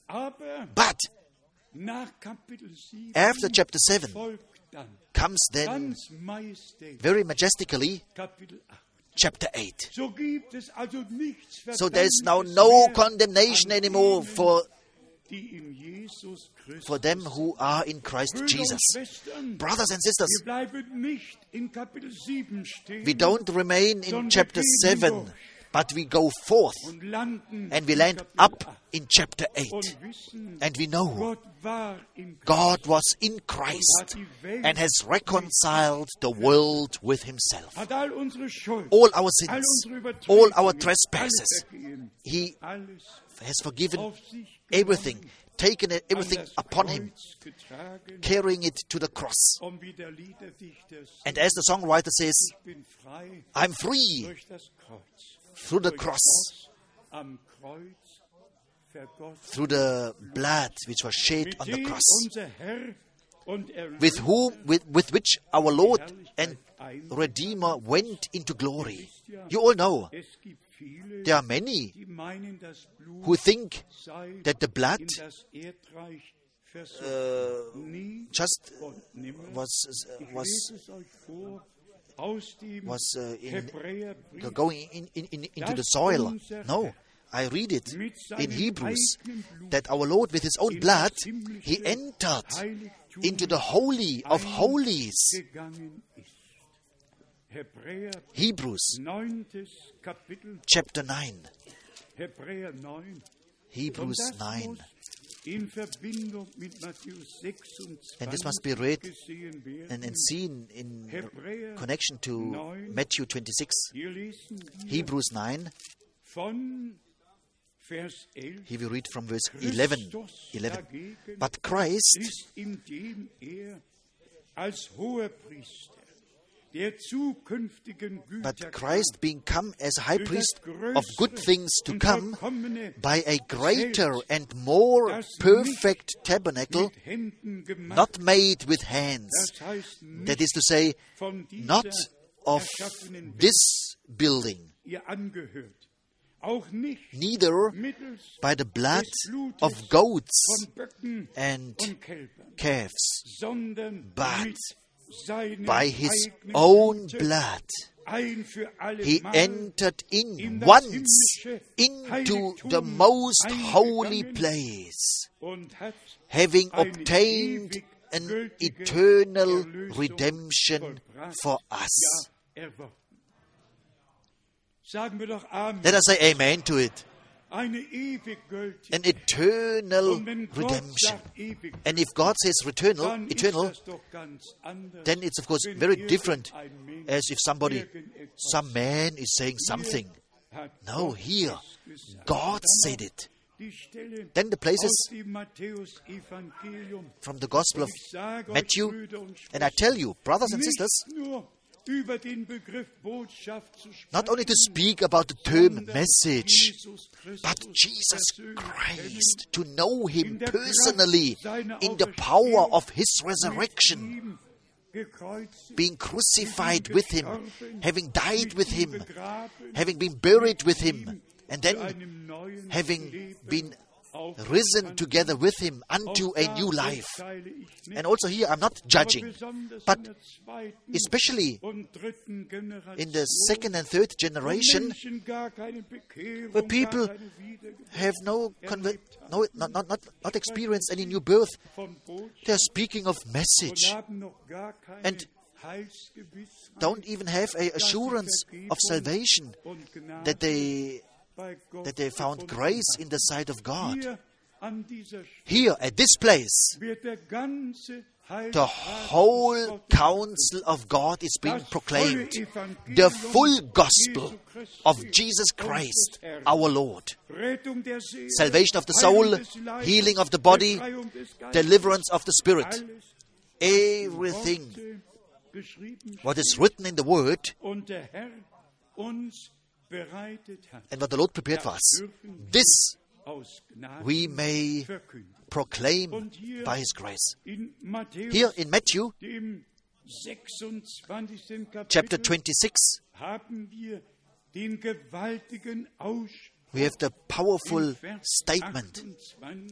Speaker 1: But
Speaker 2: nach Kapitel 7
Speaker 1: after chapter 7 comes then very majestically chapter 8.
Speaker 2: So gibt es also nichts
Speaker 1: So there's now no condemnation anymore for,
Speaker 2: die in Jesus Christus
Speaker 1: for them who are in Christ Jesus. Brothers and sisters,
Speaker 2: wir bleiben nicht in Kapitel 7 stehen
Speaker 1: we don't remain in chapter 7,
Speaker 2: durch
Speaker 1: but we go forth and we land up in chapter 8. And we know
Speaker 2: Gott war in
Speaker 1: God was in Christ and has reconciled the world with himself.
Speaker 2: all unsere Schuld,
Speaker 1: All our sins, all our trespasses, he has forgiven everything, taken everything upon him, carrying it to the cross.
Speaker 2: und wie der Liederdichter sagt,
Speaker 1: And as the songwriter says,
Speaker 2: ich bin frei
Speaker 1: I'm free
Speaker 2: durch das Kreuz,
Speaker 1: through the cross, through the blood which was shed on the cross, with whom, with, with which our Lord and Redeemer went into glory. You all know there are many who think that the blood uh, just was was was uh, in going in, in, in, into the soil. No, I read it in Hebrews that our Lord, with his own blood, he entered into the Holy of Holies.
Speaker 2: gegangen ist. Hebräer
Speaker 1: Hebrews chapter 9.
Speaker 2: Hebräer 9. Und
Speaker 1: Hebrews 9. And this must be read. And, and seen in connection to Matthew 26,
Speaker 2: Hier lesen wir
Speaker 1: Hebrews 9.
Speaker 2: von Vers 11.
Speaker 1: Here we read from verse 11.
Speaker 2: Christus
Speaker 1: 11.
Speaker 2: dagegen
Speaker 1: But Christ, but Christ being come as high priest of good things to come by a greater and more perfect tabernacle,
Speaker 2: mit Händen gemacht,
Speaker 1: not made with hands.
Speaker 2: das heißt nicht
Speaker 1: That is to say, not of this building,
Speaker 2: ihr angehört. Auch nicht
Speaker 1: neither by the blood of goats and calves, but by his own blood. He entered in once into the most holy place, having obtained an eternal redemption for us. Let us say amen to it.
Speaker 2: Eine ewig gültige.
Speaker 1: An eternal
Speaker 2: Und wenn Gott
Speaker 1: redemption. And if God says eternal, eternal,
Speaker 2: das doch ganz anders.
Speaker 1: then it's of course very different as if somebody, some man is saying something. No, here. God said it. Then the places from the Gospel of
Speaker 2: Ich sage euch,
Speaker 1: Matthew, and I tell you, brothers and sisters,
Speaker 2: nicht nur über den Begriff Botschaft zu sprechen,
Speaker 1: not only to speak about the term message, but Jesus Christ, to know Him personally in the power of His resurrection,
Speaker 2: mit ihm gekreuzigt,
Speaker 1: being crucified with Him, having died with Him, having been buried with Him, and then having been. Risen together with Him unto a new life. And also here, I'm not judging, but especially in the second and third generation, where people have no, no not, not, not, not experienced any new birth. They're speaking of message, And don't even have a assurance of salvation that they that they found grace in the sight of God.
Speaker 2: Hier an dieser Stelle
Speaker 1: Here at this place,
Speaker 2: wird der ganze
Speaker 1: the whole counsel of God is being proclaimed. The full gospel of Jesus Christ, our Lord.
Speaker 2: Rettung der Seele,
Speaker 1: Salvation of the soul, healing of the body,
Speaker 2: Befreiung des Geistes,
Speaker 1: deliverance of the spirit. Everything what is written in the Word
Speaker 2: und der Herr uns bereitet hat,
Speaker 1: and what the Lord prepared for us, this we may proclaim by His grace. Here in Matthew chapter 26,
Speaker 2: haben wir den gewaltigen Ausspruch
Speaker 1: we have the powerful statement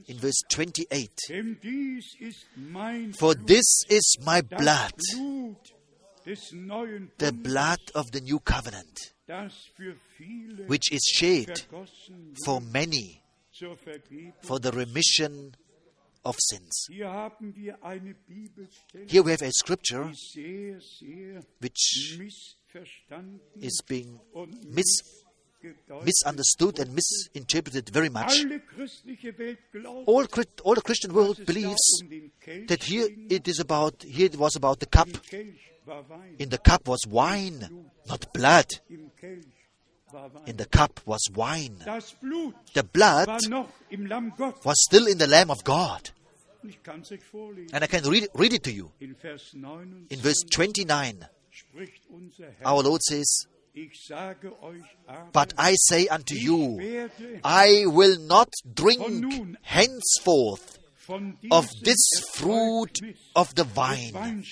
Speaker 1: in verse 28
Speaker 2: Denn dies ist mein
Speaker 1: For this is my blood,
Speaker 2: Blut des neuen
Speaker 1: the blood of the new covenant,
Speaker 2: das für viele
Speaker 1: which is shed for many for the remission of sins.
Speaker 2: Hier haben wir eine Bibelstelle,
Speaker 1: Here we have a scripture
Speaker 2: die sehr, sehr
Speaker 1: which is being mis- misunderstood and misinterpreted very much.
Speaker 2: Alle christliche Welt glaubt,
Speaker 1: All, all the Christian world believes
Speaker 2: um
Speaker 1: that here it is about, here it was about the cup.
Speaker 2: Im Kelch war Wein.
Speaker 1: In the cup was wine, not blood.
Speaker 2: Im Kelch war Wein.
Speaker 1: In the cup was wine. The blood
Speaker 2: war noch im Lamm Gottes.
Speaker 1: was still in the Lamb of God.
Speaker 2: Ich kann es euch vorlesen.
Speaker 1: And I can read, read it to you.
Speaker 2: In Vers 9
Speaker 1: In verse 29,
Speaker 2: spricht unser Herr,
Speaker 1: our Lord says,
Speaker 2: ich sage euch aber,
Speaker 1: But I say unto you, I will not drink henceforth of this fruit of the vine.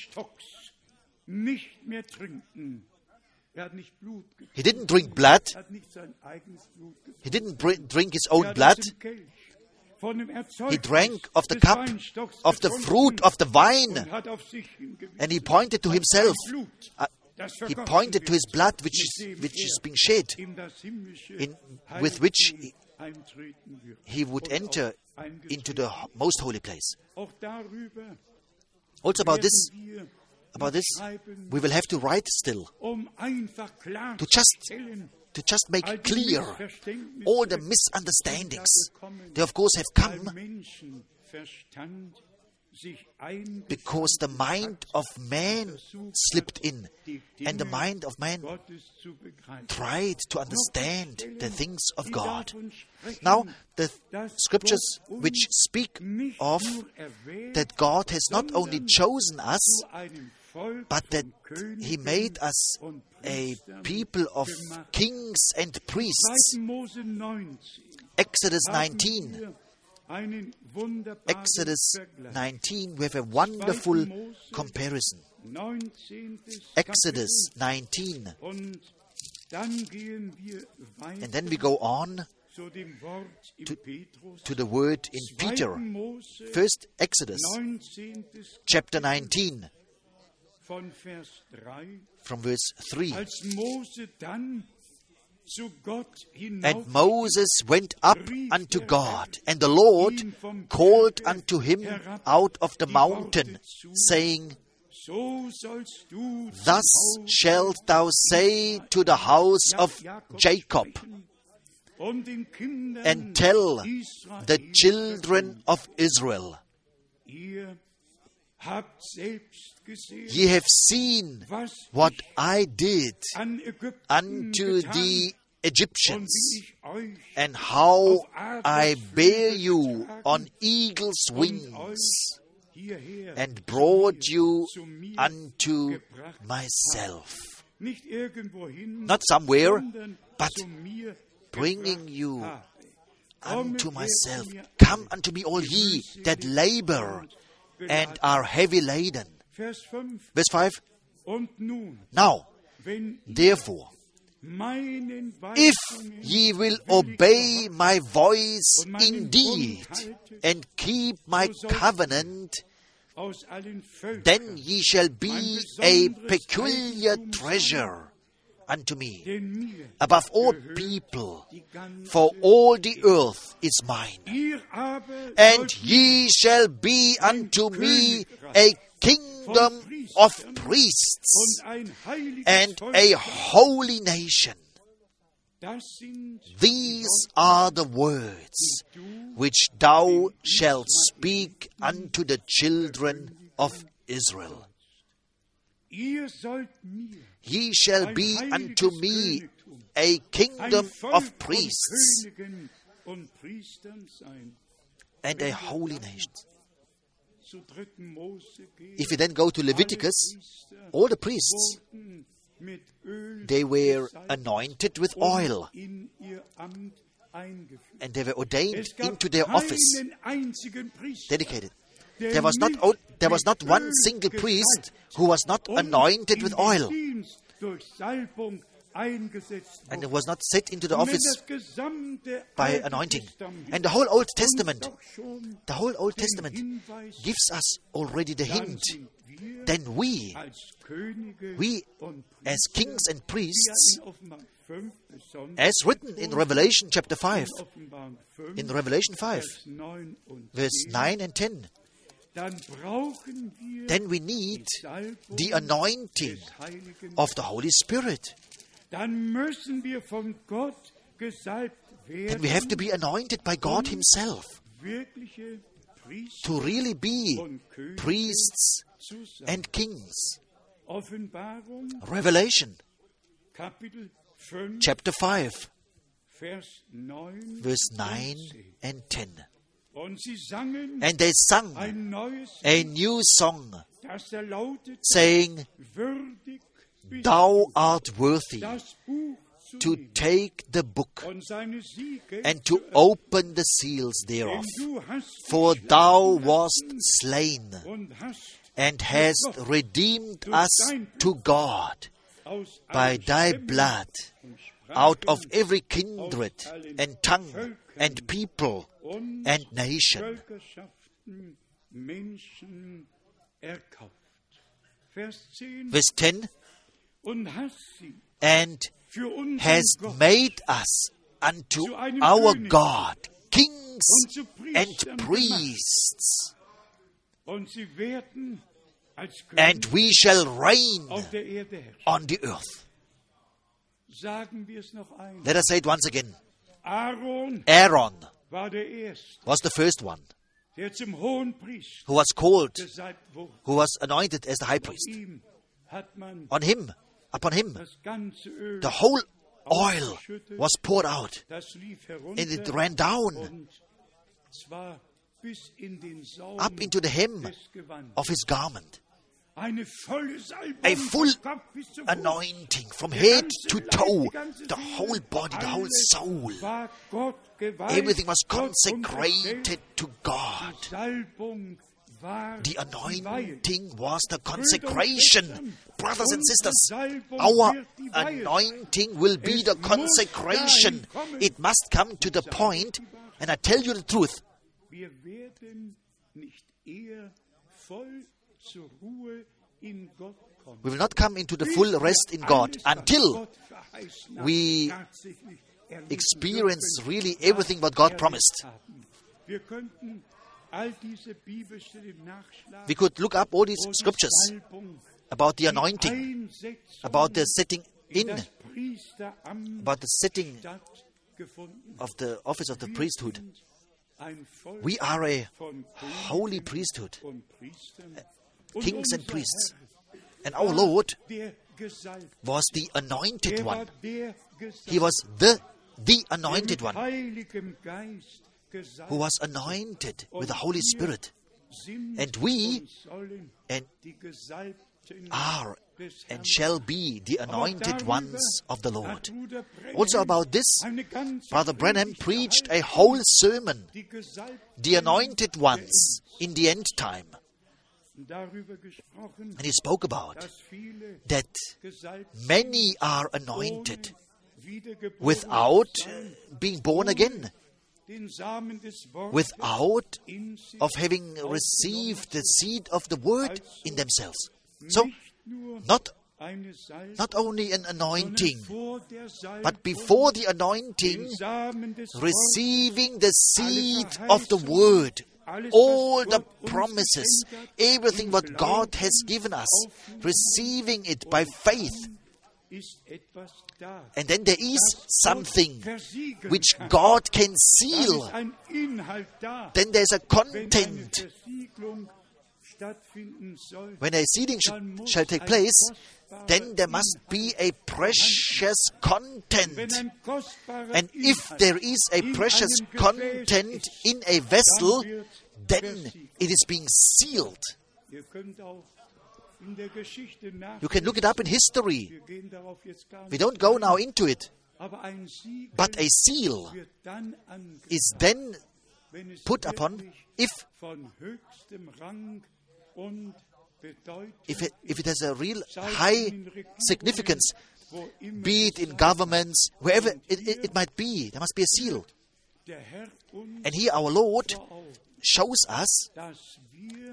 Speaker 1: He didn't drink blood.
Speaker 2: Er hat nicht sein eigenes Blut getrunken.
Speaker 1: He didn't drink his
Speaker 2: Er
Speaker 1: own blood.
Speaker 2: aus dem Kelch, von dem
Speaker 1: He drank of the cup of the fruit of the vine.
Speaker 2: und hat auf sich hingewiesen.
Speaker 1: And he pointed to himself. Uh,
Speaker 2: he pointed to his blood which is, which is being shed, in, with which he, he would enter into the most holy place. Also about this, about this, we will have to write still to just to just make clear all the misunderstandings. They of course have come because the mind of man slipped in, and the mind of man tried to understand the things of God. Now, the scriptures which speak of that God has not only chosen us, but that He made us a people of kings and priests. Exodus 19 Exodus 19, we have a wonderful comparison. Exodus 19. And then we go on to, to the word in Peter. First, Exodus chapter 19, from verse 3. And Moses went up unto God, and the Lord called unto him out of the mountain, saying, Thus shalt thou say to the house of Jacob, and tell the children of Israel, Ye have seen what I did unto the Egyptians, and how I bear you on eagle's wings, and brought you unto myself. Not somewhere, but bringing you unto myself. Come unto me, all ye that labor and are heavy laden. Verse 5 Now, therefore, if ye will obey my voice indeed and keep my covenant, then ye shall be a peculiar treasure unto me above all people, for all the earth is mine. And ye shall be unto me a kingdom of priests and a holy nation. These are the words which thou shalt speak unto the children of Israel. Ye shall be unto me a kingdom of priests. And a holy nation. If you then go to Leviticus, all the priests, they were anointed with oil. and they were ordained into their office, dedicated. There was not there was not one single priest who was not anointed with oil and it was not set into the office by anointing. And the whole Old Testament, the whole Old Testament gives us already the hint. Then we, we as kings and priests, as written in Revelation chapter 5, in Revelation 5, verse 9 and 10, then we need the anointing of the Holy Spirit. Then we have to be anointed by God Himself to really be priests and kings. Revelation chapter 5, verse 9 and 10. And they sang a new song, saying, Thou art worthy to take the book and to open the seals thereof. For thou wast slain and hast redeemed us to God by thy blood out of every kindred and tongue and people and nation. Verse 10 und hat sie
Speaker 1: and has made us unto our God kings
Speaker 2: und zu Priestern
Speaker 1: and priests,
Speaker 2: und sie werden als
Speaker 1: and we shall reign
Speaker 2: auf der Erde herrschen.
Speaker 1: on the earth.
Speaker 2: Sagen wir es noch einmal.
Speaker 1: Let us say it once again.
Speaker 2: Aaron
Speaker 1: Aaron
Speaker 2: war der Erste,
Speaker 1: was the first one.
Speaker 2: Der zum hohen Priester
Speaker 1: who was called, who was anointed as the high priest.
Speaker 2: Ihm hat man
Speaker 1: On him, upon him,
Speaker 2: das ganze Öl,
Speaker 1: the whole oil was poured out. And it ran down
Speaker 2: und zwar bis in den Saum
Speaker 1: up into the hem of his garment.
Speaker 2: Eine volle Salbung
Speaker 1: A full
Speaker 2: vom Kopf bis zum Fuß.
Speaker 1: Anointing from head to toe, the whole body, the whole soul.
Speaker 2: war Gott geweiht,
Speaker 1: Everything was consecrated to God.
Speaker 2: Die Salbung war
Speaker 1: The anointing was the consecration. Brothers and sisters, our
Speaker 2: wird die Weihe.
Speaker 1: anointing will be the consecration. It must come to the point, and I tell you the truth,
Speaker 2: Wir werden nicht eher voll zur Ruhe in Gott kommen.
Speaker 1: we will not come into the full rest in God until we experience really everything what God promised.
Speaker 2: Wir könnten all diese Bibelstellen nachschlagen.
Speaker 1: We could look up all these scriptures about the anointing, about the setting
Speaker 2: in
Speaker 1: about the setting of the office of the priesthood.
Speaker 2: sind ein Volk
Speaker 1: We are a holy priesthood,
Speaker 2: und Priestern. Und
Speaker 1: kings and priests. And our Lord was the anointed one. He was the the anointed one who was anointed with the Holy Spirit. And we and are and shall be the anointed ones of the Lord. Also about this, Brother Branham preached a whole sermon, the anointed ones in the end time. And he spoke about that many are anointed without being born again,
Speaker 2: den Samen des Wortes
Speaker 1: without of having received the seed of the word in themselves. So, not not only an anointing, but before the anointing, receiving the seed of the word, all the promises, everything what God has given us, receiving it by faith. And then there is something which. God can seal. Then there's a content.
Speaker 2: Versiegelung stattfinden soll,
Speaker 1: When a seeding sh- shall take place, then there must be a precious content. And if there is a precious content in a vessel, then it is being sealed.
Speaker 2: Ihr könnt auch in der Geschichte nach.
Speaker 1: You can look it up in history.
Speaker 2: Wir gehen darauf jetzt gar
Speaker 1: We don't go now into it.
Speaker 2: Aber ein Siegel
Speaker 1: But a seal
Speaker 2: wird dann angebracht,
Speaker 1: is then put upon if
Speaker 2: von höchstem Rang und Bedeutung
Speaker 1: if it, if it has a real high significance, be it in governments, wherever it, it, it might be, there must be a seal.
Speaker 2: der Herr uns
Speaker 1: And here our Lord shows us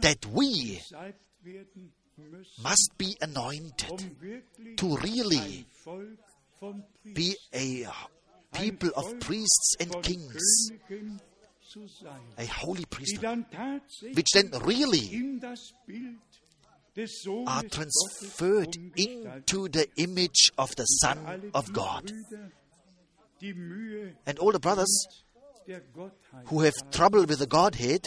Speaker 1: that we
Speaker 2: gesalbt werden müssen,
Speaker 1: must be anointed
Speaker 2: um
Speaker 1: to really
Speaker 2: ein Volk von
Speaker 1: be a people of priests and kings,
Speaker 2: Königen zu sein,
Speaker 1: a holy priesthood, which then really
Speaker 2: in das Bild des Sohnes
Speaker 1: are transferred into the image of the Son of God.
Speaker 2: Brüder, die Mühe
Speaker 1: And all the brothers who have trouble with the Godhead,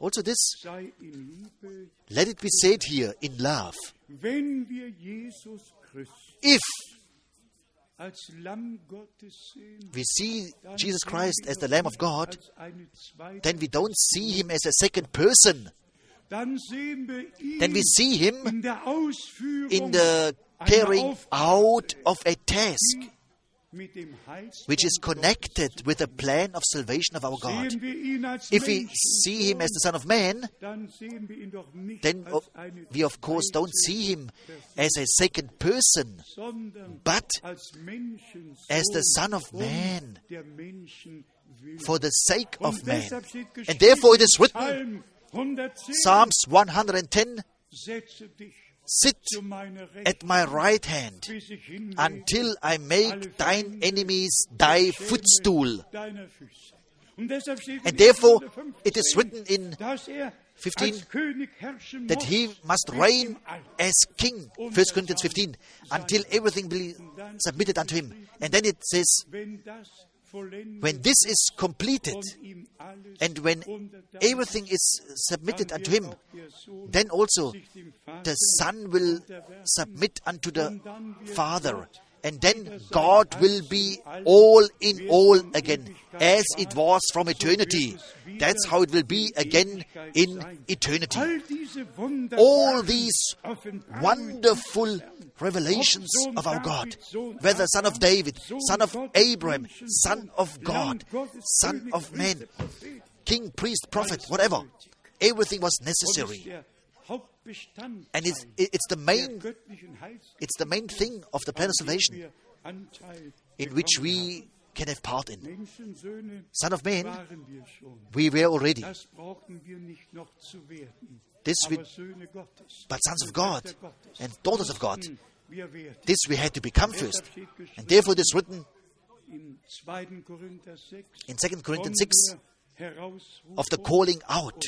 Speaker 1: also this,
Speaker 2: sei in Liebe,
Speaker 1: let it be said here in love.
Speaker 2: wenn wir Jesus Christus
Speaker 1: If we see Jesus Christ as the Lamb of God,
Speaker 2: als eine zweite,
Speaker 1: then we don't see him as a second person.
Speaker 2: dann sehen wir ihn
Speaker 1: Then we see him
Speaker 2: in der Ausführung
Speaker 1: in the carrying out of a task.
Speaker 2: mit dem Heilsplan
Speaker 1: which is connected with the plan of salvation of our God.
Speaker 2: Sehen wir ihn als
Speaker 1: If we see him as the Son of Man,
Speaker 2: dann sehen wir ihn doch nicht
Speaker 1: then
Speaker 2: als
Speaker 1: of-
Speaker 2: eine
Speaker 1: we of course don't see him as a second person, but as the Son of Man
Speaker 2: der Menschen willen.
Speaker 1: for the sake of man. And therefore it is written, Psalms 110
Speaker 2: setze dich
Speaker 1: Sit at my right hand until I make thine enemies thy footstool. And therefore, it is written in
Speaker 2: er
Speaker 1: 15
Speaker 2: als König herrschen
Speaker 1: that he must reign as king. 1 Corinthians 15, until everything be submitted unto him. And then it says, when this is completed, and when everything is submitted unto him, then also the Son will submit unto the Father. And then God will be all in all again, as it was from eternity. That's how it will be again in eternity.
Speaker 2: all diese
Speaker 1: All
Speaker 2: wunderbaren
Speaker 1: these wonderful revelations of our God, whether son of David, son of Abraham, son of God, son of man, king, priest, prophet, whatever, everything was necessary.
Speaker 2: Ist der Hauptbestandteil
Speaker 1: And it's, it's the main it's the main thing of the plan of salvation in which we can have part in. Son of man,
Speaker 2: waren wir schon.
Speaker 1: we were already.
Speaker 2: Das brauchten wir nicht noch zu.
Speaker 1: This we, but sons of God and daughters of God.
Speaker 2: mussten Wir werden.
Speaker 1: This we had to become first. And therefore it is written
Speaker 2: In 2. Korinther 6
Speaker 1: in 2 Corinthians 6
Speaker 2: der
Speaker 1: of the calling out.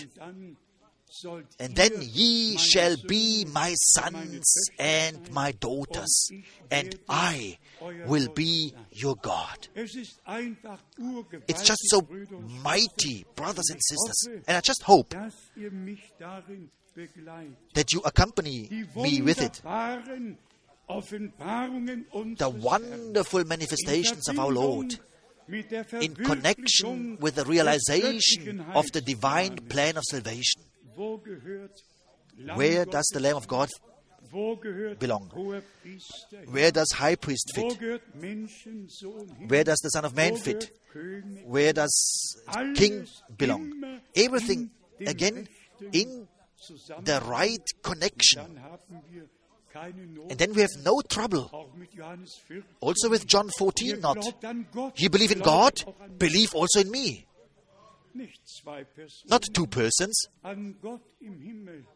Speaker 2: Und dann sollt
Speaker 1: And then ye shall be my sons and my daughters, and I will be your God.
Speaker 2: Es ist einfach urgewaltig,
Speaker 1: It's just so
Speaker 2: Brüder und Schwestern,
Speaker 1: mighty, brothers and sisters. And I just hope
Speaker 2: dass ihr mich darin begleitet.
Speaker 1: that you accompany me with it. The wonderful manifestations of our Lord in connection with the realization of the divine plan of salvation.
Speaker 2: Wo gehört Lamm
Speaker 1: Where does the Lamb of God, belong?
Speaker 2: hoher Priester hin?
Speaker 1: where does high priest fit?
Speaker 2: gehört Menschensohn hin?
Speaker 1: Where does the Son of Man fit? Where does King belong? Everything again in the right connection.
Speaker 2: Dann haben wir keine Not,
Speaker 1: And then we have no trouble.
Speaker 2: auch mit Johannes 4.
Speaker 1: Also with John 14, not.
Speaker 2: glaubt an Gott,
Speaker 1: You believe in God, believe also in me.
Speaker 2: Nicht zwei Personen,
Speaker 1: Not two persons.
Speaker 2: an Gott im Himmel.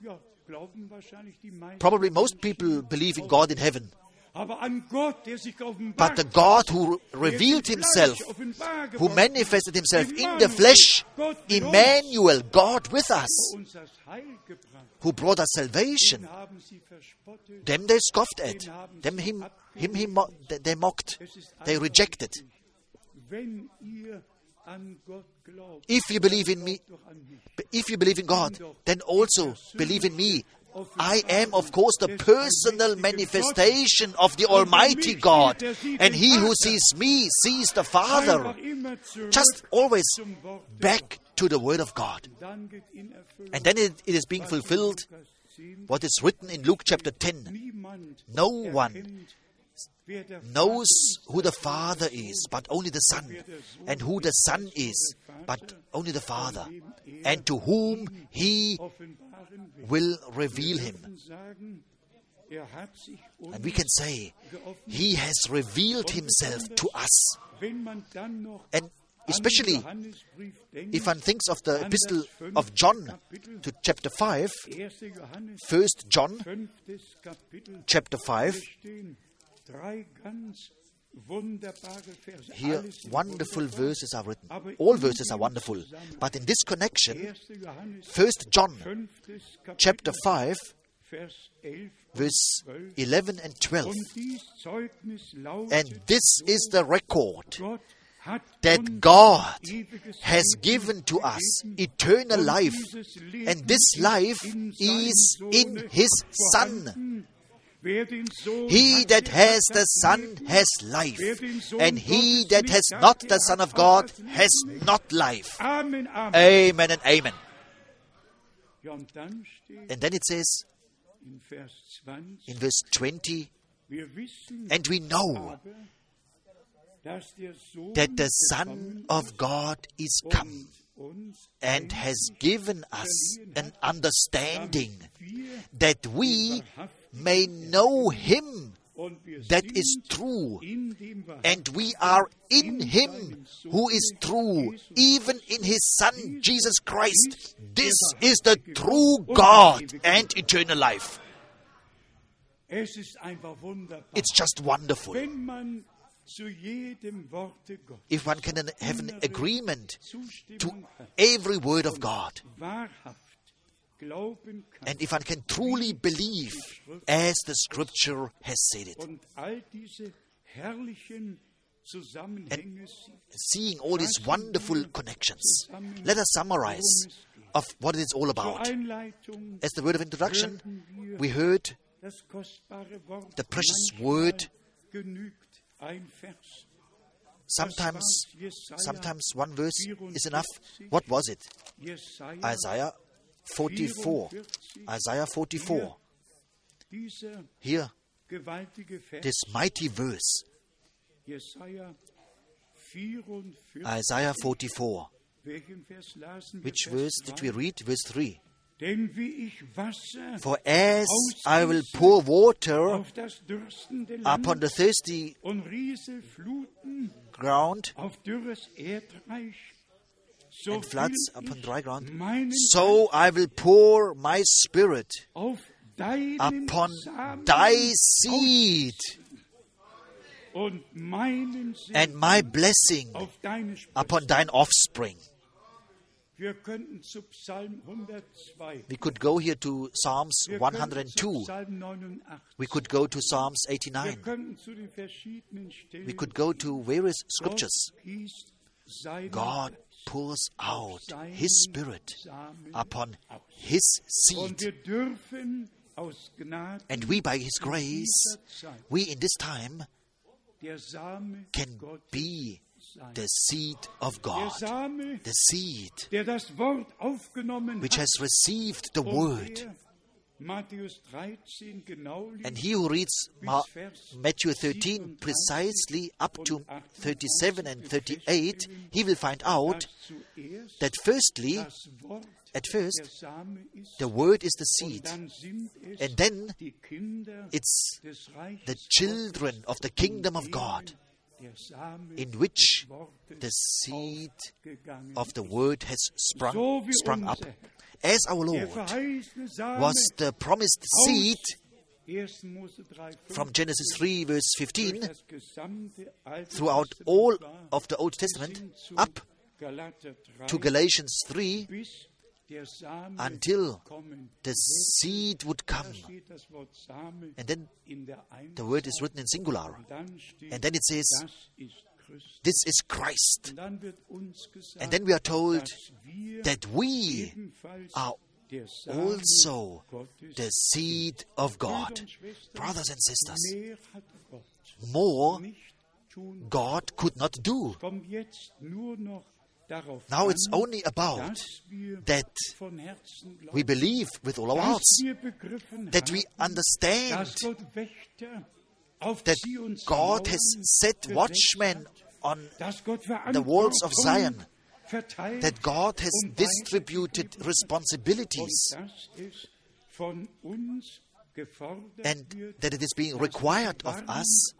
Speaker 2: Ja, glauben wahrscheinlich die meisten.
Speaker 1: Probably most people believe in God in heaven.
Speaker 2: Aber an Gott, der sich
Speaker 1: But the God who revealed himself, who manifested himself in the flesh, Emmanuel, God with us,
Speaker 2: uns das Heil gebracht,
Speaker 1: who brought us salvation,
Speaker 2: den haben sie verspottet.
Speaker 1: them they scoffed at, them him, him, him they mocked, they rejected. If you believe in me, if you believe in God, then also believe in me. I am, of course, the personal manifestation of the Almighty God. And he who sees me sees the Father. Just always back to the Word of God. And then it, it is being fulfilled what is written in Luke chapter 10. No one knows who the Father is, but only the Son, and who the Son is, but only the Father, and to whom he
Speaker 2: will.
Speaker 1: reveal him. And we can say, He has revealed Himself to us. And especially if one thinks of the epistle of John to chapter 5,
Speaker 2: 1.
Speaker 1: John chapter 5,
Speaker 2: stehen drei ganz wunderbare Verse.
Speaker 1: here wonderful verses are written. All verses are wonderful. But in this connection,
Speaker 2: 1.
Speaker 1: John chapter 5, verse 11 and 12.
Speaker 2: Und dies Zeugnis lautet,
Speaker 1: And this is the record that God has given to us eternal life, and this life is in His Son. He that has the Son has life, and he that has not the Son of God has not life.
Speaker 2: Amen, Amen.
Speaker 1: And amen. And then it says
Speaker 2: in Vers 20,
Speaker 1: in verse 20, and we know that the Son of God is come and has given us an understanding that we may know Him that is true,
Speaker 2: in dem Wahrheit.
Speaker 1: and we are in Him who is true, even in His Son, Jesus Christ. This is the true God and eternal life.
Speaker 2: Es ist einfach wunderbar.
Speaker 1: It's just wonderful.
Speaker 2: Wenn man zu jedem Worte Gottes
Speaker 1: If one can have an agreement to every word of God,
Speaker 2: wahrhaft glauben kann
Speaker 1: and if one can truly believe as the scripture has said it,
Speaker 2: und all diese herrlichen Zusammenhänge sieht,
Speaker 1: seeing all these wonderful connections, let us summarize um of what it is all about. As the word of introduction, we heard
Speaker 2: das kostbare Wort.
Speaker 1: the precious word.
Speaker 2: Genügt ein Vers.
Speaker 1: Sometimes, sometimes one verse is enough. What was it? Isaiah 44. Isaiah 44. Here, this mighty verse, Isaiah 44.
Speaker 2: Welchen Vers lasen wir?
Speaker 1: Which verse did we read? Verse 3.
Speaker 2: Denn wie ich Wasser
Speaker 1: For as I will pour water
Speaker 2: auf das dürstende Land
Speaker 1: upon the thirsty ground
Speaker 2: auf dürres Erdreich, so
Speaker 1: and floods upon dry ground, so I will pour my spirit upon thy seed
Speaker 2: und meinen Segen
Speaker 1: and my blessing
Speaker 2: auf deine Sprossen.
Speaker 1: upon thine offspring. We could go here to Psalms
Speaker 2: Wir könnten zu
Speaker 1: 102. We could go to Psalms 89.
Speaker 2: könnten zu den verschiedenen Stellen.
Speaker 1: We could go to various scriptures. God pours out His Spirit upon. His seed.
Speaker 2: wir dürfen aus Gnade
Speaker 1: And we, by His grace, we in this time can be. The seed of God. The seed
Speaker 2: der das Wort aufgenommen
Speaker 1: which has received the word.
Speaker 2: der Matthäus 13 genau liest,
Speaker 1: And he who reads Ma- Matthew 13 precisely up to 37 and 38, he will find out that firstly, at first, the word is the seed,
Speaker 2: dann sind es
Speaker 1: and then it's the children of the kingdom of God, in which the seed of the word has sprung, sprung up. As our Lord was the promised seed
Speaker 2: 1. Mose 3, 5,
Speaker 1: from Genesis 3, verse 15,
Speaker 2: das gesamte Alte
Speaker 1: throughout all of the Old Testament, up to Galatians 3,
Speaker 2: bis der Same
Speaker 1: until the seed would come. And then the word is written in singular. And then it says. This is Christ. And then we are told that we are also the seed of God. Brothers and sisters, more. God could not do.
Speaker 2: Kommt jetzt nur noch darauf
Speaker 1: Now it's only about that
Speaker 2: von Herzen glauben,
Speaker 1: we believe with all our hearts, that we understand
Speaker 2: dass Gott Wächter auf
Speaker 1: that God has set watchmen on the walls of Zion, that God has distributed responsibilities, and that it is being required of us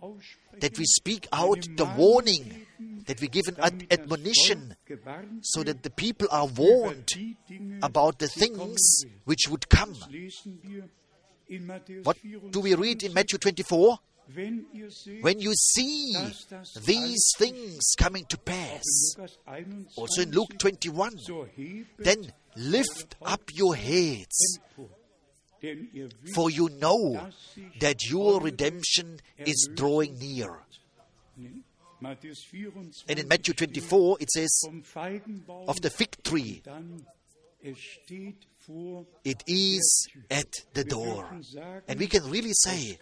Speaker 1: that we speak out the warning, that we give an ad- admonition, so that the people are warned about the things which would come. What do we read in Matthew 24?
Speaker 2: Wenn ihr seht,
Speaker 1: When you see these things coming to pass, also in Luke 21, then lift up your heads, for you know that your redemption is drawing near.
Speaker 2: in Matthäus 24
Speaker 1: And in Matthew 24, it says, of the fig tree, it is at the door. And we can really say,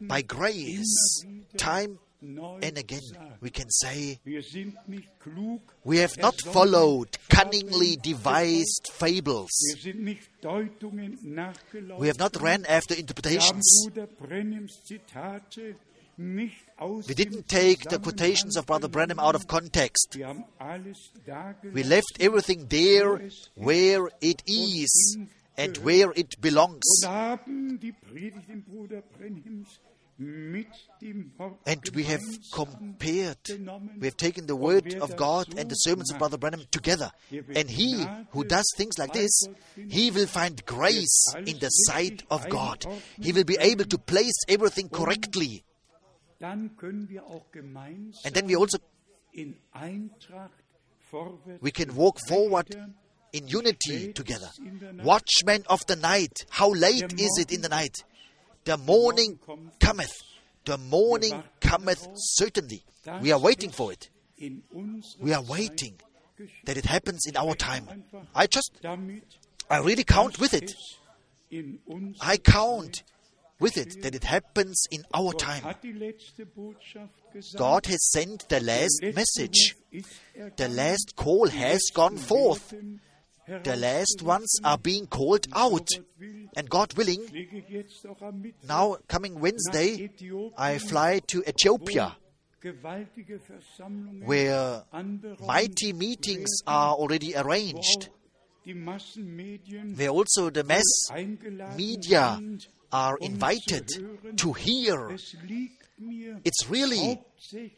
Speaker 1: by grace, time and again, we can say,
Speaker 2: Wir sind nicht klug,
Speaker 1: we have not followed cunningly devised fables.
Speaker 2: Wir sind nicht Deutungen nachgelaufen.
Speaker 1: We have not ran after interpretations.
Speaker 2: Bruder Branhams Zitate nicht aus
Speaker 1: We didn't take the quotations of Brother Branham out of context.
Speaker 2: Wir haben alles dargelassen,
Speaker 1: We left everything there where it is and where it belongs. And we have compared, we have taken the word of God and the sermons of Brother Branham together. And he who does things like this, he will find grace in the sight of God. He will be able to place everything correctly. And then we also we can walk forward in unity together. Watchmen of the night, how late is it in the night? The morning cometh. The morning cometh certainly. We are waiting for it. We are waiting that it happens in our time. I just, I really count with it. I count with it that it happens in our time. God has sent the last message. The last call has gone forth. The last ones are being called out. And God willing, now coming Wednesday, I fly to Ethiopia, where mighty meetings are already arranged, where also the mass media are invited to hear. It's really,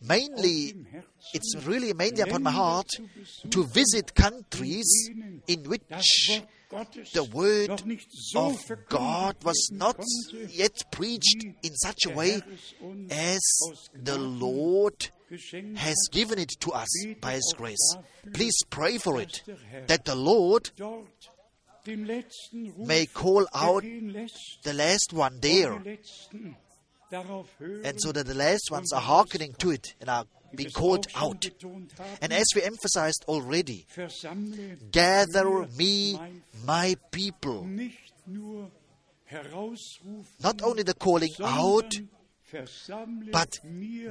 Speaker 1: mainly, it's really mainly upon my heart to visit countries in which the word
Speaker 2: noch nicht so
Speaker 1: of God was not yet preached in such a way
Speaker 2: Herr es uns
Speaker 1: as the Lord has given it to us by His grace. Please pray for it, that the Lord
Speaker 2: dort den letzten Ruf
Speaker 1: may call out the last one there,
Speaker 2: die Letzten darauf hören,
Speaker 1: and so that the last ones are hearkening to it and are
Speaker 2: es
Speaker 1: called out. And as we emphasized already, gather me, my people. Not only the calling out, but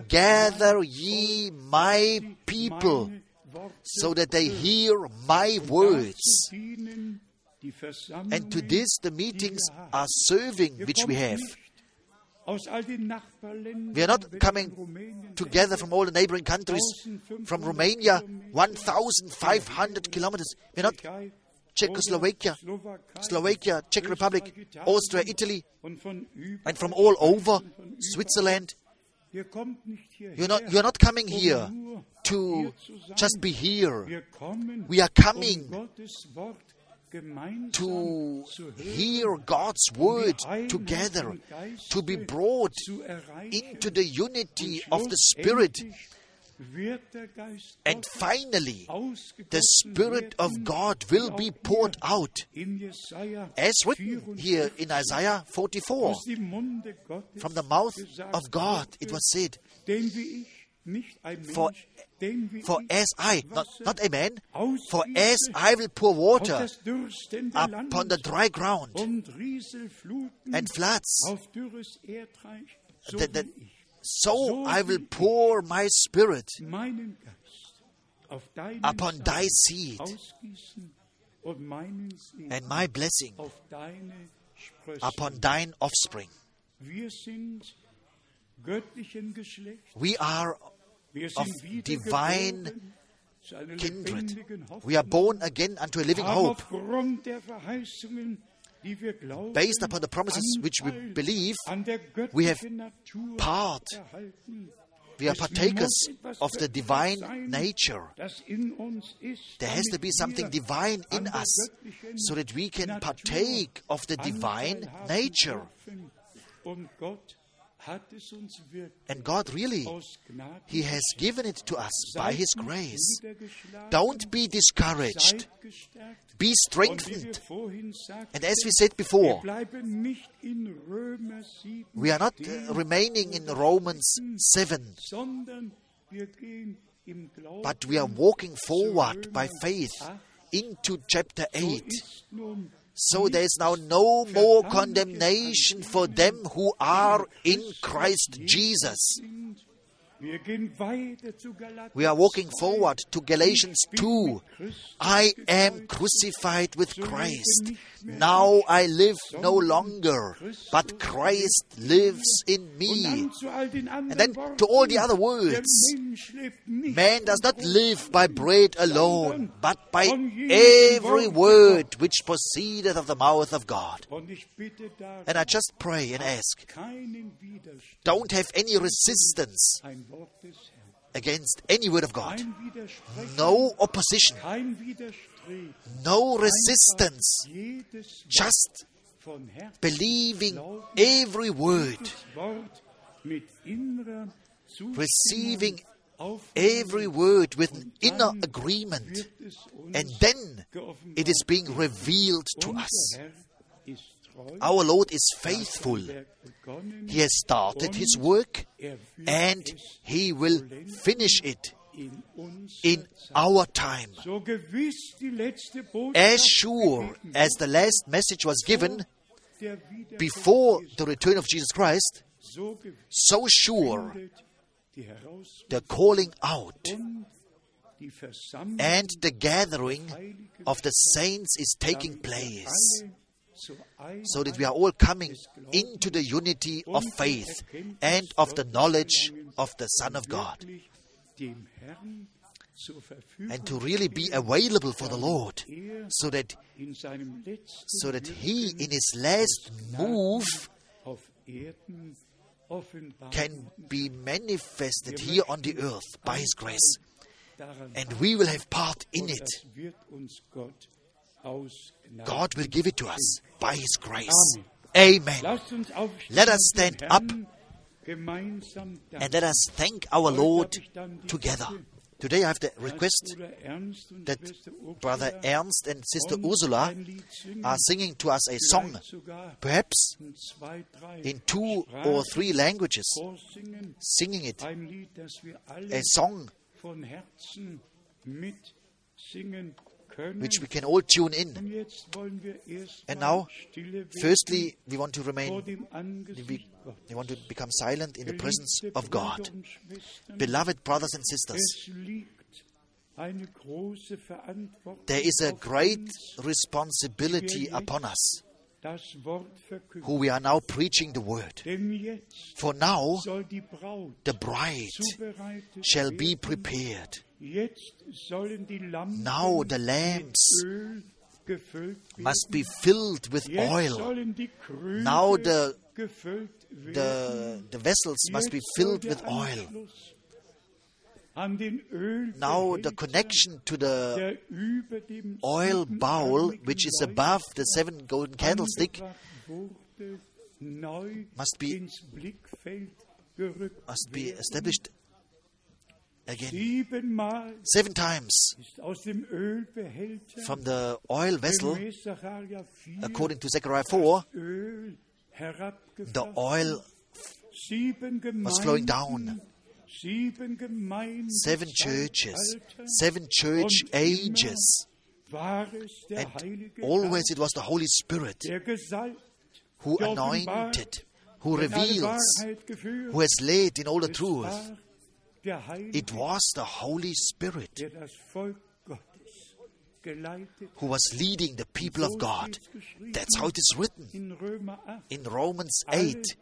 Speaker 1: gather ye my people, so that they hear my words. And to this the meetings are serving which we have.
Speaker 2: nicht aus all den Nachbarländern,
Speaker 1: We are not coming together from all the neighboring countries, from Romania, 1,500 kilometers. We're not Czechoslovakia, Slovakia, Czech Republic, Austria, Italy,
Speaker 2: und von überall,
Speaker 1: and from all over. Switzerland.
Speaker 2: Ihr kommt nicht hierher,
Speaker 1: You're not, you're not coming
Speaker 2: um
Speaker 1: here to
Speaker 2: hier zu sein.
Speaker 1: just be here, We are coming
Speaker 2: Gottes Wort gemeinsam
Speaker 1: to hear God's
Speaker 2: um
Speaker 1: word together, to be brought into the unity of the Spirit.
Speaker 2: schlussendlich wird der Geist
Speaker 1: And finally, the Spirit of God will be poured out, as written here in Isaiah 44.
Speaker 2: aus dem Munde Gottes
Speaker 1: From the mouth of God it was said,
Speaker 2: Denn wie ich, nicht ein Mensch,
Speaker 1: For- For as I, not, not a man, for as I will pour water upon the dry ground and floods,
Speaker 2: so
Speaker 1: that- that- so I will pour my Spirit
Speaker 2: meinen Geist auf deinen
Speaker 1: upon thy seed
Speaker 2: ausgießen und meinen Segen
Speaker 1: and my blessing
Speaker 2: auf deine Sprösse.
Speaker 1: upon thine offspring.
Speaker 2: Wir sind göttlichen Geschlecht.
Speaker 1: We are of divine
Speaker 2: wiedergeboren zu einer
Speaker 1: kindred. We are born again unto a living hope,
Speaker 2: aufgrund der Verheißungen, die wir glauben,
Speaker 1: based upon the promises which we believe. we have part. We are partakers of the divine nature.
Speaker 2: das in uns ist,
Speaker 1: There has to be something divine in us so that we can partake of the divine nature.
Speaker 2: Dürfen. Und Gott hat es uns wirklich
Speaker 1: And God really, He has given it to us by His grace. Don't be discouraged. Be
Speaker 2: Und wie wir
Speaker 1: strengthened. And as we said before,
Speaker 2: bleiben nicht in Römer 7
Speaker 1: we are not uh, remaining in Romans 7,
Speaker 2: sondern wir gehen im Glauben
Speaker 1: but we are walking forward by faith into chapter 8. So there is now no more condemnation for them who are in Christ Jesus. We are walking forward to Galatians 2. I am crucified with Christ. Now I live no longer, but Christ lives in me. And then to all the other words. Man does not live by bread alone, but by every word which proceedeth of the mouth of God. And I just pray and ask, don't have any resistance against any word of God. No opposition. No resistance, just believing every word, receiving every word with an inner agreement, and then it is being revealed to us. Our Lord is faithful. He has started His work and He will finish it
Speaker 2: in
Speaker 1: our time.
Speaker 2: so gewiss die letzte Botschaft
Speaker 1: As sure as the last message was given before the return of Jesus Christ,
Speaker 2: so
Speaker 1: sure
Speaker 2: findet die Herausforderung
Speaker 1: the calling out
Speaker 2: und die Versammlung
Speaker 1: and the gathering of the saints is taking place
Speaker 2: alle zur Einheit
Speaker 1: so that we are all coming into the unity of faith and of the knowledge of the Son of God
Speaker 2: wirklich dem Herrn zur Verfügung
Speaker 1: and to really be available for the Lord
Speaker 2: er
Speaker 1: so that
Speaker 2: in seinem letzten
Speaker 1: so that he in his last move
Speaker 2: auf Erden offenbar
Speaker 1: can be manifested here on the earth by his grace and we will have part in it
Speaker 2: das wird uns Gott aus Gnade.
Speaker 1: God will give it to us by his grace amen
Speaker 2: Lasst uns aufstehen
Speaker 1: Let us stand up
Speaker 2: Herrn gemeinsam danken.
Speaker 1: And let us thank our Lord together. Today I have the request that brother Ernst and sister Ursula are singing to us a song perhaps
Speaker 2: in
Speaker 1: two or three languages singing it a song which we can all tune in. And now, firstly we want to remain we, We want to become silent in the presence of God beloved brothers and sisters
Speaker 2: es liegt eine große Verantwortung
Speaker 1: there is a great responsibility upon us
Speaker 2: das Wort verkündigen.
Speaker 1: who we are now preaching the word for now
Speaker 2: soll die Braut
Speaker 1: the bride shall be prepared
Speaker 2: Jetzt sollen die Lampen
Speaker 1: now the lamps
Speaker 2: Öl gefüllt werden.
Speaker 1: Must be filled with oil.
Speaker 2: sollen die Krüge
Speaker 1: Now the- the, the vessels must be filled with oil. Now the connection to the
Speaker 2: der über dem
Speaker 1: oil bowl which is above the seven golden candlestick
Speaker 2: angebracht wurde, neu
Speaker 1: must be-
Speaker 2: ins Blickfeld gerückt
Speaker 1: must be established again. Seven times.
Speaker 2: ist aus dem Ölbehälter
Speaker 1: from the oil vessel
Speaker 2: gemäß Sacharja 4
Speaker 1: according to Zechariah 4 the oil was flowing down. seven churches seven church ages.
Speaker 2: war es der
Speaker 1: and always it was the Holy Spirit who anointed who
Speaker 2: der in alle
Speaker 1: reveals who has led in all the truth.
Speaker 2: war der Heilige,
Speaker 1: it was the Holy Spirit
Speaker 2: der das Volk Gottes geleitet
Speaker 1: who was leading the people of God. That's how it is written
Speaker 2: in Römer 8.
Speaker 1: in Romans 8.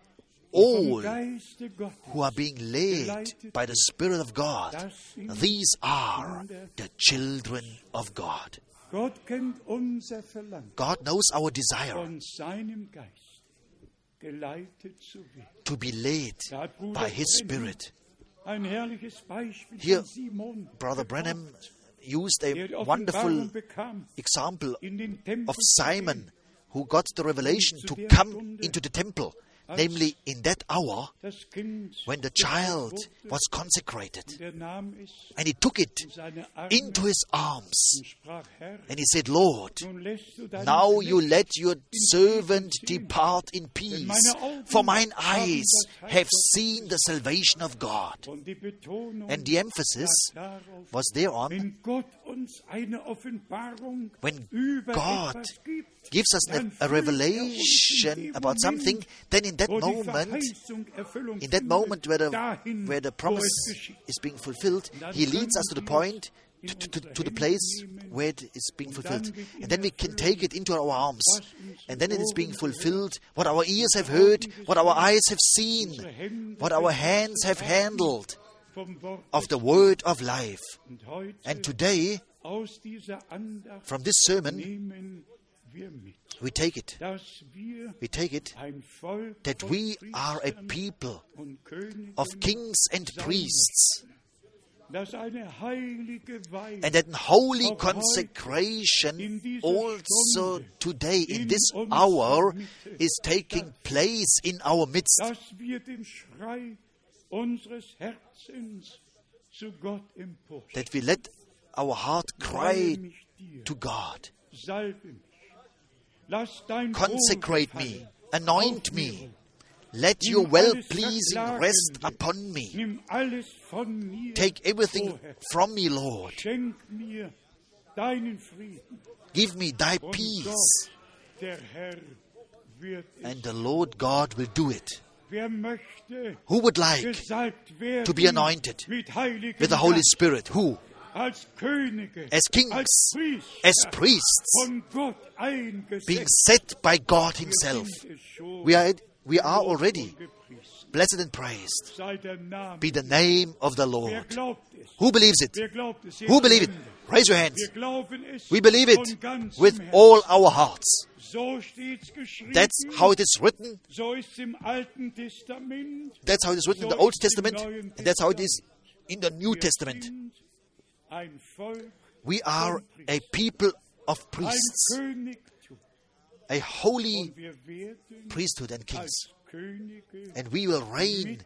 Speaker 1: All
Speaker 2: vom Geiste Gottes
Speaker 1: who are being led by the Spirit of God, these are the children of God.
Speaker 2: Gott kennt unser Verlangen,
Speaker 1: God knows our desire
Speaker 2: von seinem Geist geleitet zu werden.
Speaker 1: to be led
Speaker 2: Da hat Bruder
Speaker 1: by His Spirit.
Speaker 2: Ein herrliches Beispiel
Speaker 1: Hier,
Speaker 2: von Simon.
Speaker 1: Brother Branham used a wonderful example
Speaker 2: in den Tempel
Speaker 1: of Simon who got the um
Speaker 2: revelation
Speaker 1: to come into the temple, namely in that hour when the child was consecrated.
Speaker 2: und nahm es
Speaker 1: And he took it
Speaker 2: in seine Arme
Speaker 1: into his arms
Speaker 2: und sprach, Herr,
Speaker 1: and he said, Lord,
Speaker 2: nun lässt du deinen
Speaker 1: Now you let your servant depart in peace, for mine eyes have seen the salvation of God.
Speaker 2: Und die Betonung
Speaker 1: And the emphasis was there on
Speaker 2: wenn Gott uns eine
Speaker 1: When God gives us a, a revelation about something, then in that moment, in that moment where the, where the promise is being fulfilled, He leads us to the point, to, to, to, the place where it is being fulfilled. And then we can take it into our arms. And then it is being fulfilled. What our ears have heard, what our eyes have seen, what our hands have handled of the word of life. And today,
Speaker 2: aus dieser Andacht
Speaker 1: from this sermon,
Speaker 2: nehmen wir mit,
Speaker 1: we take it. We take it that we are a people of kings and priests,
Speaker 2: dass eine heilige Weihe
Speaker 1: and that holy consecration also today in this hour is taking place in our midst.
Speaker 2: dass wir den Schrei unseres Herzens zu Gott empor.
Speaker 1: That we let our heart cry to God. Consecrate me, anoint me, let your well pleasing rest upon me.
Speaker 2: Nimm alles von mir
Speaker 1: Take everything from me, Lord.
Speaker 2: Schenk mir deinen Frieden.
Speaker 1: Give me thy peace.
Speaker 2: Gott, der Herr, wird es.
Speaker 1: And the Lord God will do it. Who would like to be anointed with the Holy Spirit? Who? As kings, as priests,
Speaker 2: von Gott eingesetzt
Speaker 1: being set by God Himself.
Speaker 2: sind es schon.
Speaker 1: We are, we are already blessed and praised.
Speaker 2: Sei der Name.
Speaker 1: Be the name of the Lord. Who believes it?
Speaker 2: Wer glaubt es?
Speaker 1: Who believe it? Raise your hands.
Speaker 2: Wir glauben es
Speaker 1: We believe it with all our hearts.
Speaker 2: So steht's geschrieben.
Speaker 1: That's how it is written.
Speaker 2: so ist im Alten Testament.
Speaker 1: That's how it is written in the Old Testament. And that's how it is in the New Testament.
Speaker 2: Sind ein Volk,
Speaker 1: We are a people of priests, a holy
Speaker 2: Und wir werden
Speaker 1: priesthood and kings. And we will reign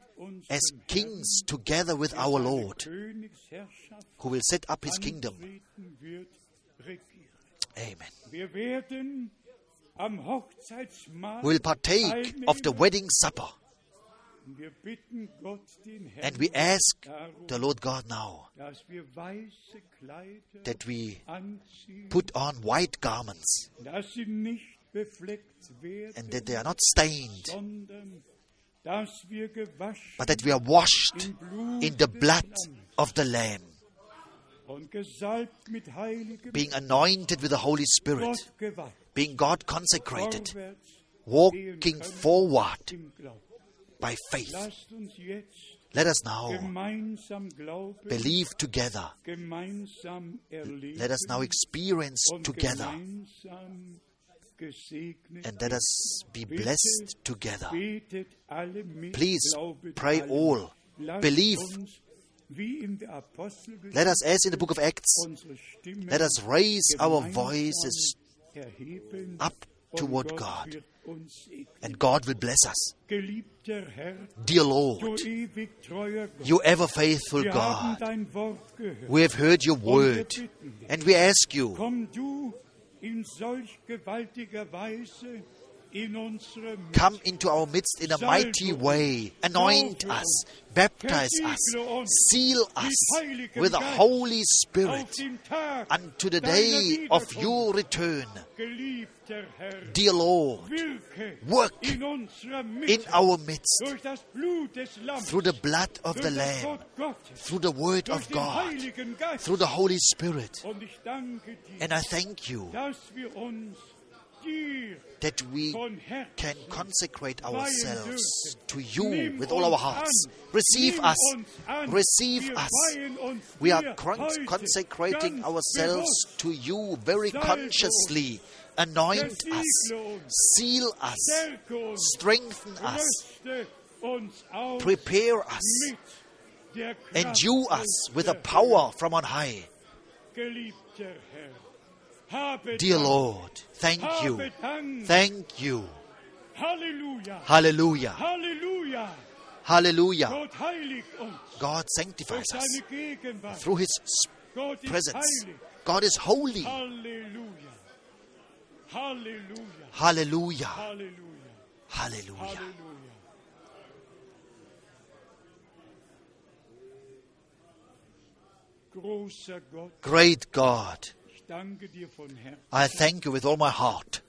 Speaker 1: as kings together with our Lord, who will set up his kingdom.
Speaker 2: antreten wird, regieren.
Speaker 1: Amen.
Speaker 2: Wir werden am Hochzeitsmahl
Speaker 1: We will partake of the wedding supper. And we ask the Lord God now
Speaker 2: dass wir weiße Kleider
Speaker 1: that we put on white garments
Speaker 2: dass sie nicht befleckt werden,
Speaker 1: and that they are not stained,
Speaker 2: sondern dass wir gewaschen
Speaker 1: but that we are washed in the blood of the Lamb,
Speaker 2: und gesalbt mit heiligem
Speaker 1: being anointed with the Holy Spirit, being God consecrated, walking forward. By faith.
Speaker 2: Lasst uns jetzt
Speaker 1: Let us now believe together. Let us now experience together. And let us be blessed together.
Speaker 2: Betet alle mit,
Speaker 1: Please pray all. Believe.
Speaker 2: uns, wie in der Apostelgeschichte,
Speaker 1: Let us, as in the book of Acts, let us raise our voices up toward God.
Speaker 2: wird uns segnen.
Speaker 1: and God will bless us. Dear Lord, you ever faithful God,
Speaker 2: dein Wort gehört.
Speaker 1: we have heard your word and we ask you, Come into our midst in a mighty way, anoint us, baptize us, seal us with the Holy Spirit unto the day of your return. Dear Lord, work
Speaker 2: in
Speaker 1: our midst through the blood of the Lamb, through the word of God, through the Holy Spirit. And I thank you
Speaker 2: dass wir uns dir
Speaker 1: that we can consecrate ourselves to you with all our hearts. Receive us. Receive us. We are con- consecrating ourselves to you very consciously. Anoint us, seal us, strengthen us, prepare us, endue us with a power from on high.
Speaker 2: Geliebter Herr, habe
Speaker 1: Dear Lord, thank you. Thank you. Hallelujah.
Speaker 2: Hallelujah.
Speaker 1: Hallelujah.
Speaker 2: Gott heiligt uns
Speaker 1: God sanctifies us through His presence. God is holy.
Speaker 2: Hallelujah. Halleluja.
Speaker 1: Hallelujah. Hallelujah.
Speaker 2: Halleluja. Großer Gott,
Speaker 1: Great God,
Speaker 2: ich danke dir von Herzen,
Speaker 1: I thank you with all my heart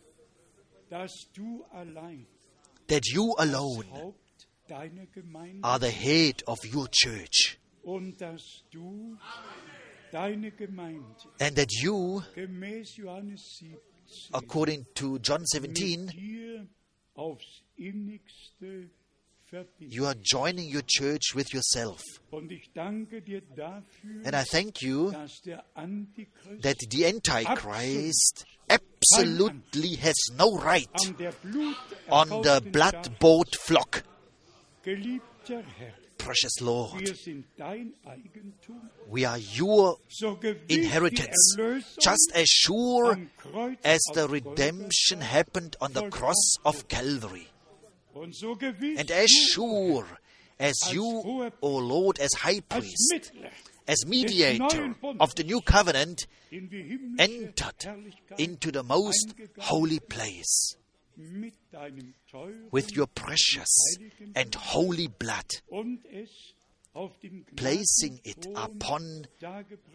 Speaker 2: dass du allein
Speaker 1: that you alone
Speaker 2: Haupt deiner Gemeinde
Speaker 1: are the head of your church
Speaker 2: und dass du deine Gemeinde
Speaker 1: and that you,
Speaker 2: gemäß Johannes 17
Speaker 1: according to John 17, you are joining your church with yourself.
Speaker 2: Und ich danke dir dafür,
Speaker 1: And I thank you
Speaker 2: dass der Antichrist
Speaker 1: that the Antichrist absolutely has no right
Speaker 2: an der Blut
Speaker 1: on the blood bought flock. Precious Lord,
Speaker 2: wir sind dein Eigentum,
Speaker 1: we are your inheritance, just as sure as the redemption happened on the cross of Calvary.
Speaker 2: Und so gewiss
Speaker 1: And as sure as you, O Lord, as high priest, as mediator of the new covenant,
Speaker 2: in die himmlische
Speaker 1: entered into the most holy place
Speaker 2: mit deinem teuren
Speaker 1: with your precious and holy blood,
Speaker 2: und es auf dem
Speaker 1: placing it upon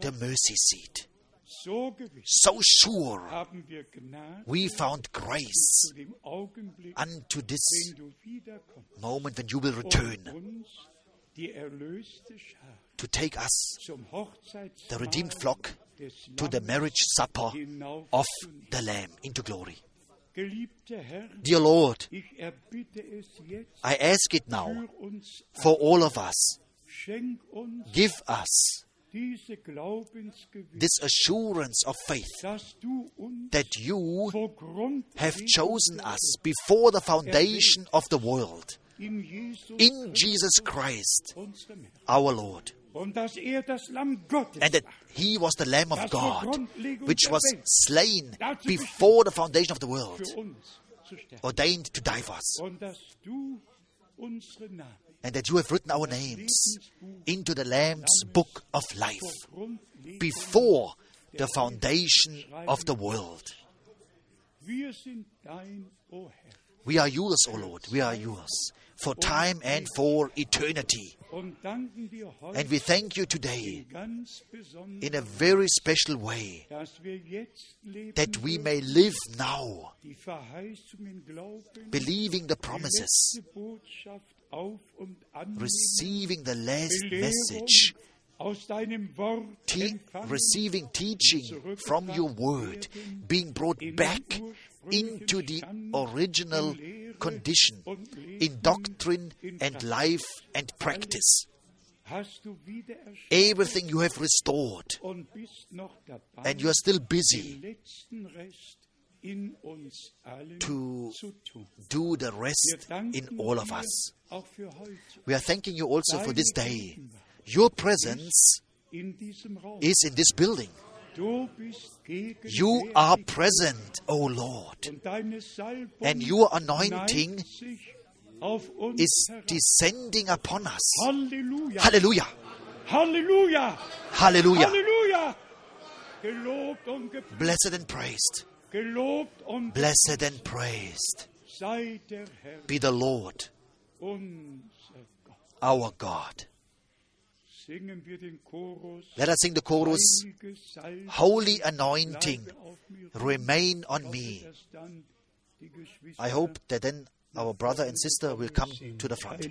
Speaker 1: the mercy seat.
Speaker 2: So
Speaker 1: sure
Speaker 2: haben wir Gnade
Speaker 1: we found grace
Speaker 2: zu dem Augenblick,
Speaker 1: unto this
Speaker 2: wenn du wiederkommst
Speaker 1: moment when you will return
Speaker 2: uns die erlöste Schar
Speaker 1: to take us, the redeemed flock, to the marriage supper of the Lamb into glory. Dear Lord,
Speaker 2: ich erbitte es jetzt
Speaker 1: I ask it now for all of us. Give us this assurance of faith
Speaker 2: dass du uns
Speaker 1: that you have chosen us before the foundation of the world.
Speaker 2: in Jesus
Speaker 1: Christ our Lord,
Speaker 2: er das Lamm Gottes
Speaker 1: and that He was the Lamb of God, which was slain before the foundation of the world,
Speaker 2: für uns zu sterben.
Speaker 1: ordained to die for us, And that you have written our names into the Lamb's book of life before the foundation of the world. We are yours, O Lord, we are yours, for time and for eternity. And we thank you today in a very special way that we may live now, believing the promises,
Speaker 2: letzte Botschaft auf und annehmen,
Speaker 1: receiving the last message,
Speaker 2: aus deinem Wort
Speaker 1: te- receiving teaching from your word, being brought back into the original condition in doctrine and life and practice.
Speaker 2: hast du wieder erschaffen
Speaker 1: Everything you have restored,
Speaker 2: und bist noch dabei,
Speaker 1: and you are still busy
Speaker 2: letzten Rest in uns allen
Speaker 1: to do the rest in all of us.
Speaker 2: auch für heute
Speaker 1: We are thanking you also for this day. Your presence
Speaker 2: in diesem Raum.
Speaker 1: is in this building.
Speaker 2: Du bist gegenwärtig
Speaker 1: You are present, O Lord,
Speaker 2: und deine Salbung
Speaker 1: and your anointing
Speaker 2: neigt sich auf uns
Speaker 1: is descending upon us.
Speaker 2: Hallelujah!
Speaker 1: Hallelujah!
Speaker 2: Halleluja.
Speaker 1: Hallelujah!
Speaker 2: Halleluja. Gelobt und gepriesen,
Speaker 1: Blessed and praised, blessed and praised
Speaker 2: sei der Herr
Speaker 1: be the Lord, our God.
Speaker 2: Singen wir den Chorus.
Speaker 1: Let us sing the chorus Holy anointing,
Speaker 2: bleibe auf mir
Speaker 1: remain on me.
Speaker 2: dass dann die Geschwister
Speaker 1: I hope that then our brother and sister will come to the front.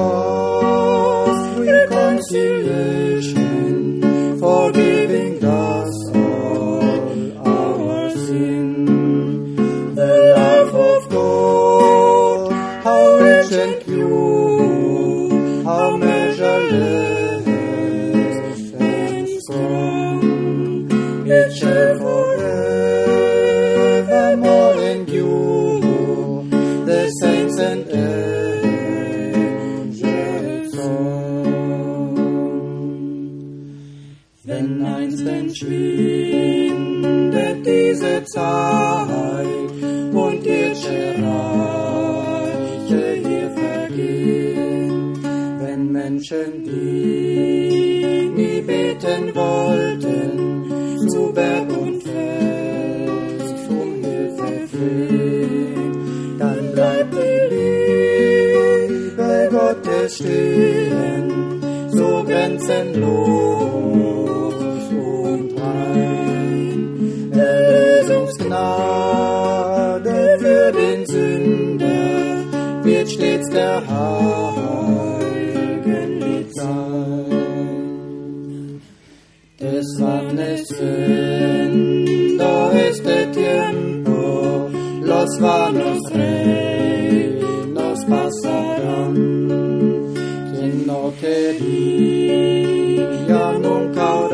Speaker 3: past reconciliation, forgiveness. stehen, so grenzenlos und rein. Erlösungsgnade für den Sünder wird stets der Heiligen Lied sein. Des Mannes Sünder ist der Tiempo, los war vanos about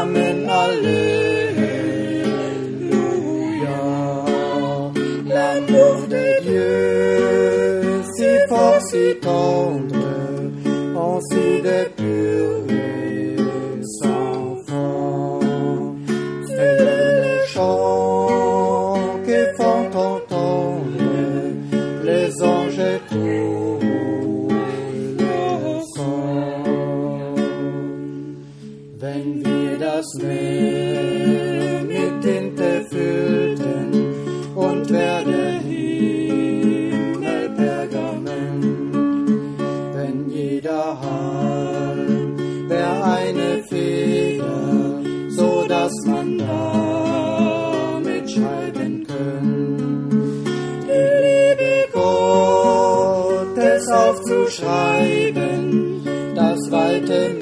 Speaker 3: Amen, Alléluia. L'amour de Dieu, si fort, si tendre,
Speaker 2: en si de te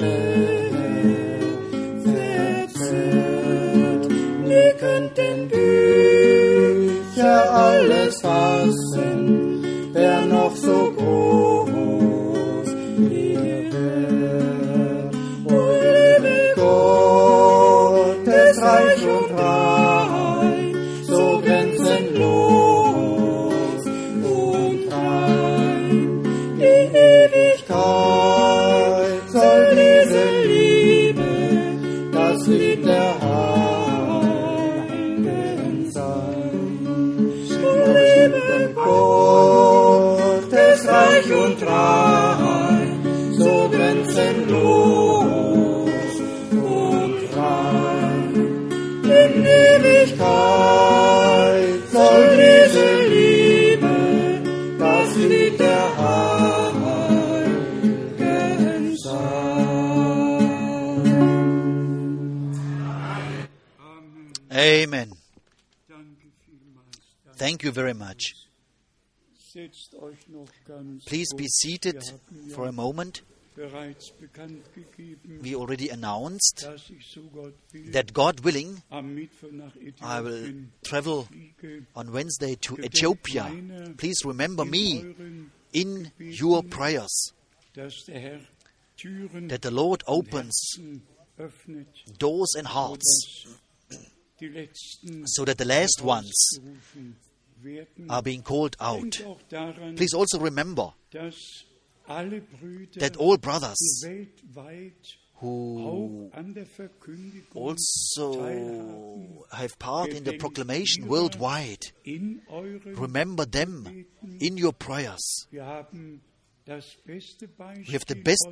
Speaker 1: Please be seated for a moment. We already announced that God willing, I will travel on Wednesday to Ethiopia. Please remember me in your prayers that the Lord opens doors and hearts so that the last ones who being called out. Please also remember that all brothers who also have part in the proclamation worldwide, remember them in your prayers.
Speaker 2: Wir haben das beste Beispiel
Speaker 1: We have the best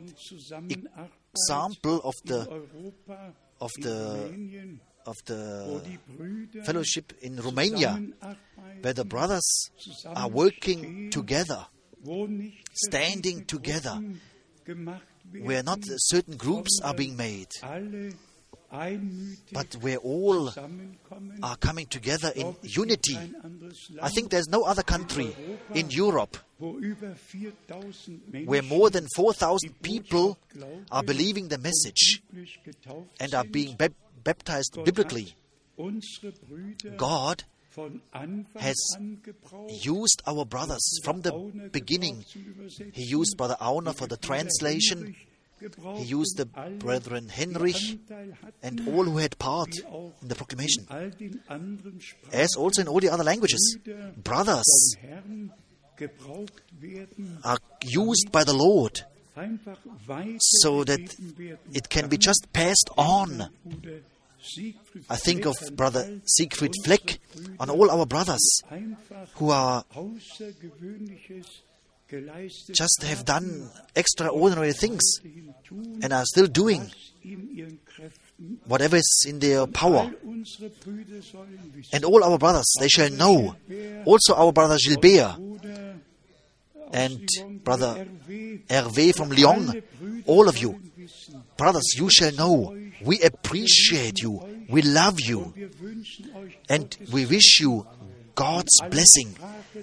Speaker 1: Example of the of the of the
Speaker 2: oh,
Speaker 1: fellowship in Romania, where the brothers are working together, standing together,
Speaker 2: Gruppen gemacht werden,
Speaker 1: where not certain groups are being made, but where all are coming together in
Speaker 2: Glaube, es gibt
Speaker 1: unity. I think there's no other country in Europe
Speaker 2: wo über 4000 Menschen
Speaker 1: where more than 4,000 people are believing the message
Speaker 2: und biblisch getauft
Speaker 1: and are being bap- baptized biblically.
Speaker 2: hat unsere Brüder
Speaker 1: God has used our um brothers from the beginning.
Speaker 2: gebraucht zum Übersetzen.
Speaker 1: He used Brother Auner for the translation. He used the brethren Henrich and all who had part in the proclamation,
Speaker 2: in all den anderen Sprachen
Speaker 1: as also in all the other languages. Brothers
Speaker 2: vom Herrn gebraucht werden,
Speaker 1: are used by the Lord so that it can be just passed on. I think of Brother Siegfried Fleck, and all our brothers who are just have done extraordinary things and are still doing whatever is in their power. And all our brothers, they shall know. Also our brother Gilbert and Brother Hervé from Lyon, all of you, brothers, you shall know. We appreciate you. We love you. And we wish you God's blessing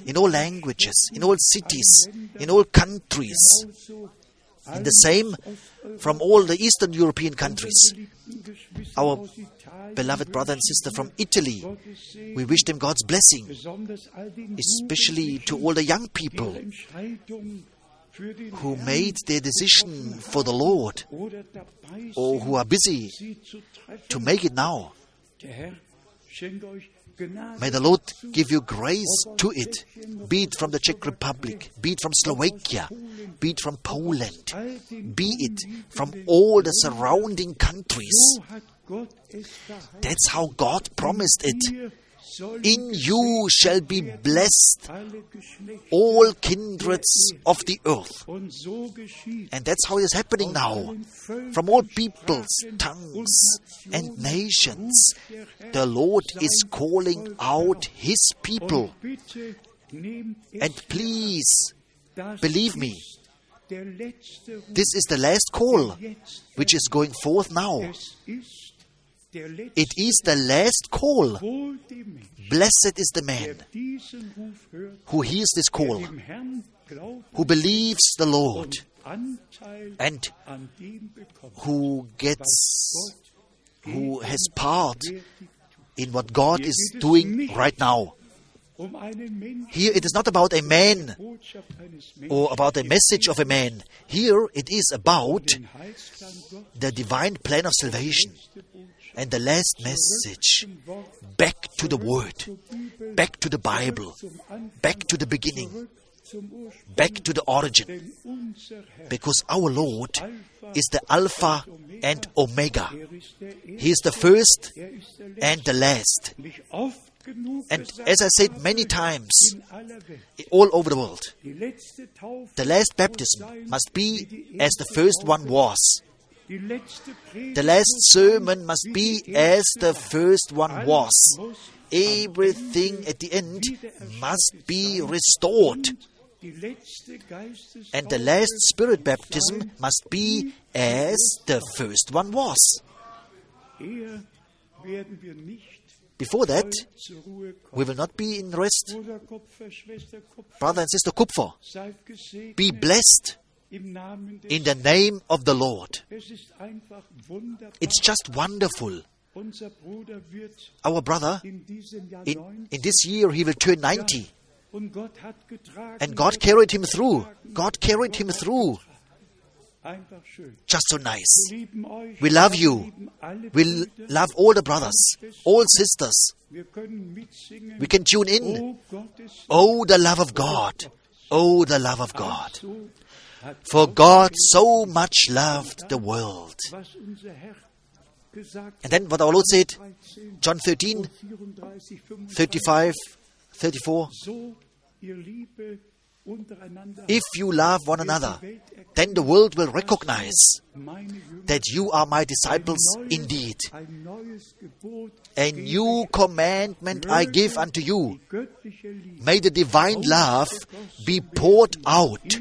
Speaker 1: in all languages, in all cities, in all countries, in the same from all the Eastern European countries. Our Beloved brother and sister from Italy, we wish them God's blessing, especially to all the young people Who made their decision for the Lord or who are busy to make it now. May the Lord give you grace to it, be it from the Czech Republic, be it from Slovakia, be it from Poland, be it from all the surrounding countries. That's how God promised it. In you shall be blessed all kindreds of the earth. And that's how it is happening now. From all peoples, tongues, and nations, the Lord is calling out His people. And please, believe me, this is the last call which is going forth now. It is the last call.
Speaker 2: wohl dem Menschen,
Speaker 1: Blessed is the man
Speaker 2: diesen Ruf hört,
Speaker 1: who hears this call,
Speaker 2: dem Herrn glaubt
Speaker 1: who believes the Lord, and
Speaker 2: an dem bekommt,
Speaker 1: who gets, who has part in what God is doing right now.
Speaker 2: Um
Speaker 1: Here it is not about a man
Speaker 2: Botschaft eines Menschen,
Speaker 1: or about a message of a man. Here it is about
Speaker 2: den Heilsplan Gottes,
Speaker 1: the divine plan of salvation and the last message. back to the Word, back to the Bible, back to the beginning,
Speaker 2: zurück zum Ursprung,
Speaker 1: back to the origin. Because our Lord is the Alpha and Omega. He is the first and the last. And as I said many times, all over the world, the last baptism must be as the first one was. The last sermon must be as the first one was. Everything at the end must be restored.
Speaker 2: Und die letzte Geistestaufe
Speaker 1: And the last spirit baptism must be as the first one was.
Speaker 2: Eher werden wir nicht
Speaker 1: Before that,
Speaker 2: voll zur Ruhe kommen.
Speaker 1: we will not be in rest.
Speaker 2: Bruder Kupfer, Schwester Kupfer,
Speaker 1: Brother and Sister Kupfer,
Speaker 2: oh.
Speaker 1: be blessed
Speaker 2: im Namen des
Speaker 1: in the name of the Lord.
Speaker 2: Es ist einfach wunderbar.
Speaker 1: It's just wonderful.
Speaker 2: Unser Bruder wird
Speaker 1: Our brother,
Speaker 2: in diesem Jahr
Speaker 1: in,
Speaker 2: 90
Speaker 1: in this year, he will turn 90.
Speaker 2: Und Gott hat getragen.
Speaker 1: And God carried him through. God carried him through. Just so nice.
Speaker 2: Wir lieben euch.
Speaker 1: We love you. We love all the brothers, all sisters.
Speaker 2: Wir können mitsingen.
Speaker 1: We can tune in.
Speaker 2: Oh oh,
Speaker 1: oh, oh, the love of God. Oh, the love of God. For God so much loved the world.
Speaker 2: was unser Herr gesagt
Speaker 1: And then what our Lord said, John 13,
Speaker 2: 34, 35,
Speaker 1: 35, 34.
Speaker 2: So, ihr Liebe untereinander
Speaker 1: If you love one another, then the world will recognize that you are my disciples indeed. A new commandment I give unto you. May the divine love be poured out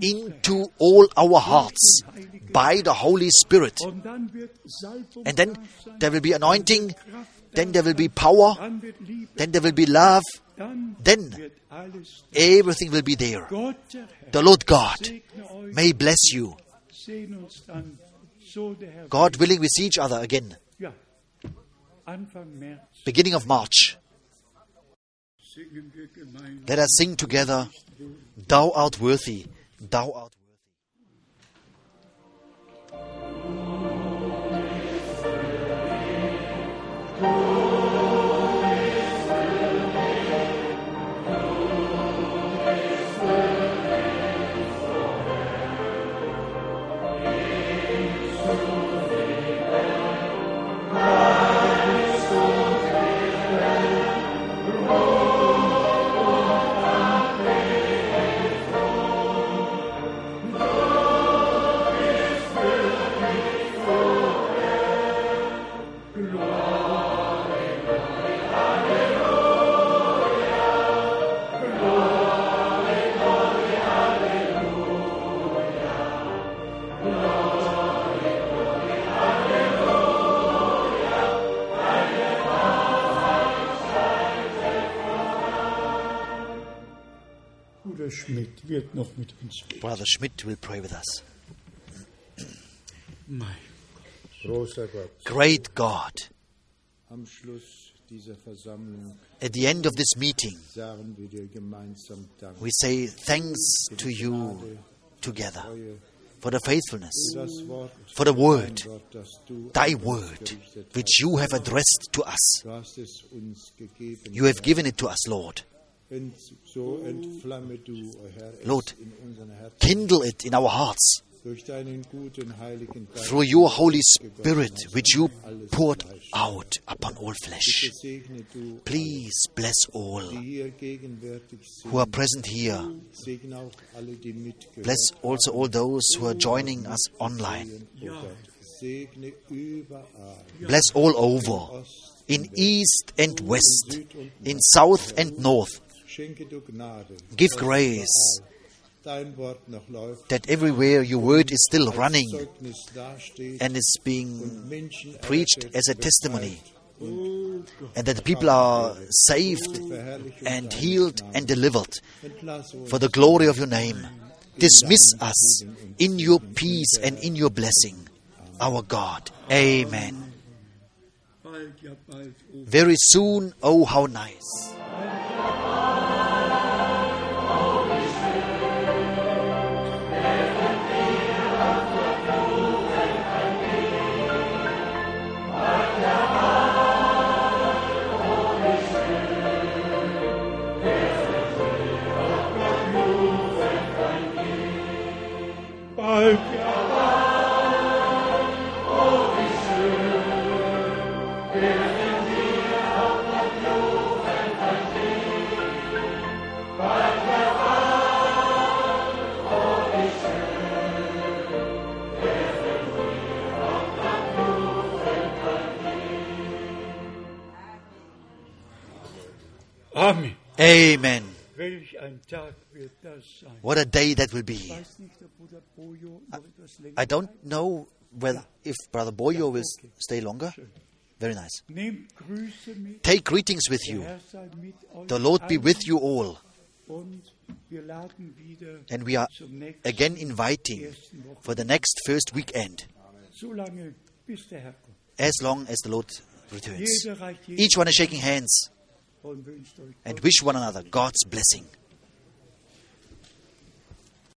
Speaker 1: into all our hearts by the Holy Spirit.
Speaker 2: und dann wird Salbung
Speaker 1: And then there will be anointing, then there will be power,
Speaker 2: dann wird Liebe
Speaker 1: then there will be love, then everything will be there.
Speaker 2: Gott der Herr
Speaker 1: The Lord God may bless you.
Speaker 2: sehen uns dann so der Herr
Speaker 1: God willing, we see each other again.
Speaker 2: ja Anfang März
Speaker 1: Beginning of March.
Speaker 2: singen wir gemeinsam
Speaker 1: Let us sing together, Thou art worthy, Thou art
Speaker 2: wird noch mit uns beten
Speaker 1: Brother Schmidt will pray with us.
Speaker 2: mein
Speaker 4: Großer Gott,
Speaker 1: Great God,
Speaker 4: am Schluss dieser Versammlung
Speaker 1: at the end of this meeting,
Speaker 4: sagen wir dir gemeinsam Dank.
Speaker 1: we say thanks to you together for the faithfulness, for the word,
Speaker 4: dein Wort, das du
Speaker 1: thy word, which you have addressed to us.
Speaker 4: Du hast es uns gegeben.
Speaker 1: You have given it to us, Lord.
Speaker 4: Ent, so entflamme du, o Herr, es
Speaker 1: Lord,
Speaker 4: in unseren Herzen
Speaker 1: Kindle it in our hearts
Speaker 4: durch deinen guten Heiligen Geist.
Speaker 1: through your Holy Spirit, which you poured out upon all flesh. Please bless all
Speaker 4: die hier gegenwärtig sind.
Speaker 1: who are present here.
Speaker 4: Segne auch alle, die mitgehört
Speaker 1: Bless also all those who are joining us online.
Speaker 4: O Gott. Segne überall.
Speaker 1: Bless all over, in east and west, in south and north.
Speaker 4: Schenke du Gnade.
Speaker 1: Give grace
Speaker 4: Dein Wort noch läuft.
Speaker 1: that everywhere your word is still running and is being preached as a testimony, and that people are saved and healed and delivered for the glory of your name. Dismiss us in your peace and in your blessing, our God. Amen.
Speaker 2: bald ja bald oh
Speaker 1: Very soon, oh, how nice.
Speaker 2: Amen.
Speaker 1: Amen.
Speaker 2: Welch ein Tag wird das sein.
Speaker 1: What a day that will be.
Speaker 2: Ich weiß nicht, ob Bruder Bojo noch etwas länger.
Speaker 1: I don't know whether if Brother Boyo will stay longer. Very nice.
Speaker 2: Nehmt Grüße mit.
Speaker 1: Take greetings with you.
Speaker 2: Herr sei mit euch.
Speaker 1: The Lord be with you all.
Speaker 2: Und wir laden wieder
Speaker 1: And we are again inviting for the next first weekend,
Speaker 2: So lange, bis der Herr kommt.
Speaker 1: as long as the Lord returns.
Speaker 2: Jeder reicht jedem
Speaker 1: Each one is shaking hands
Speaker 2: und wünscht euch
Speaker 1: and wish one another God's blessing.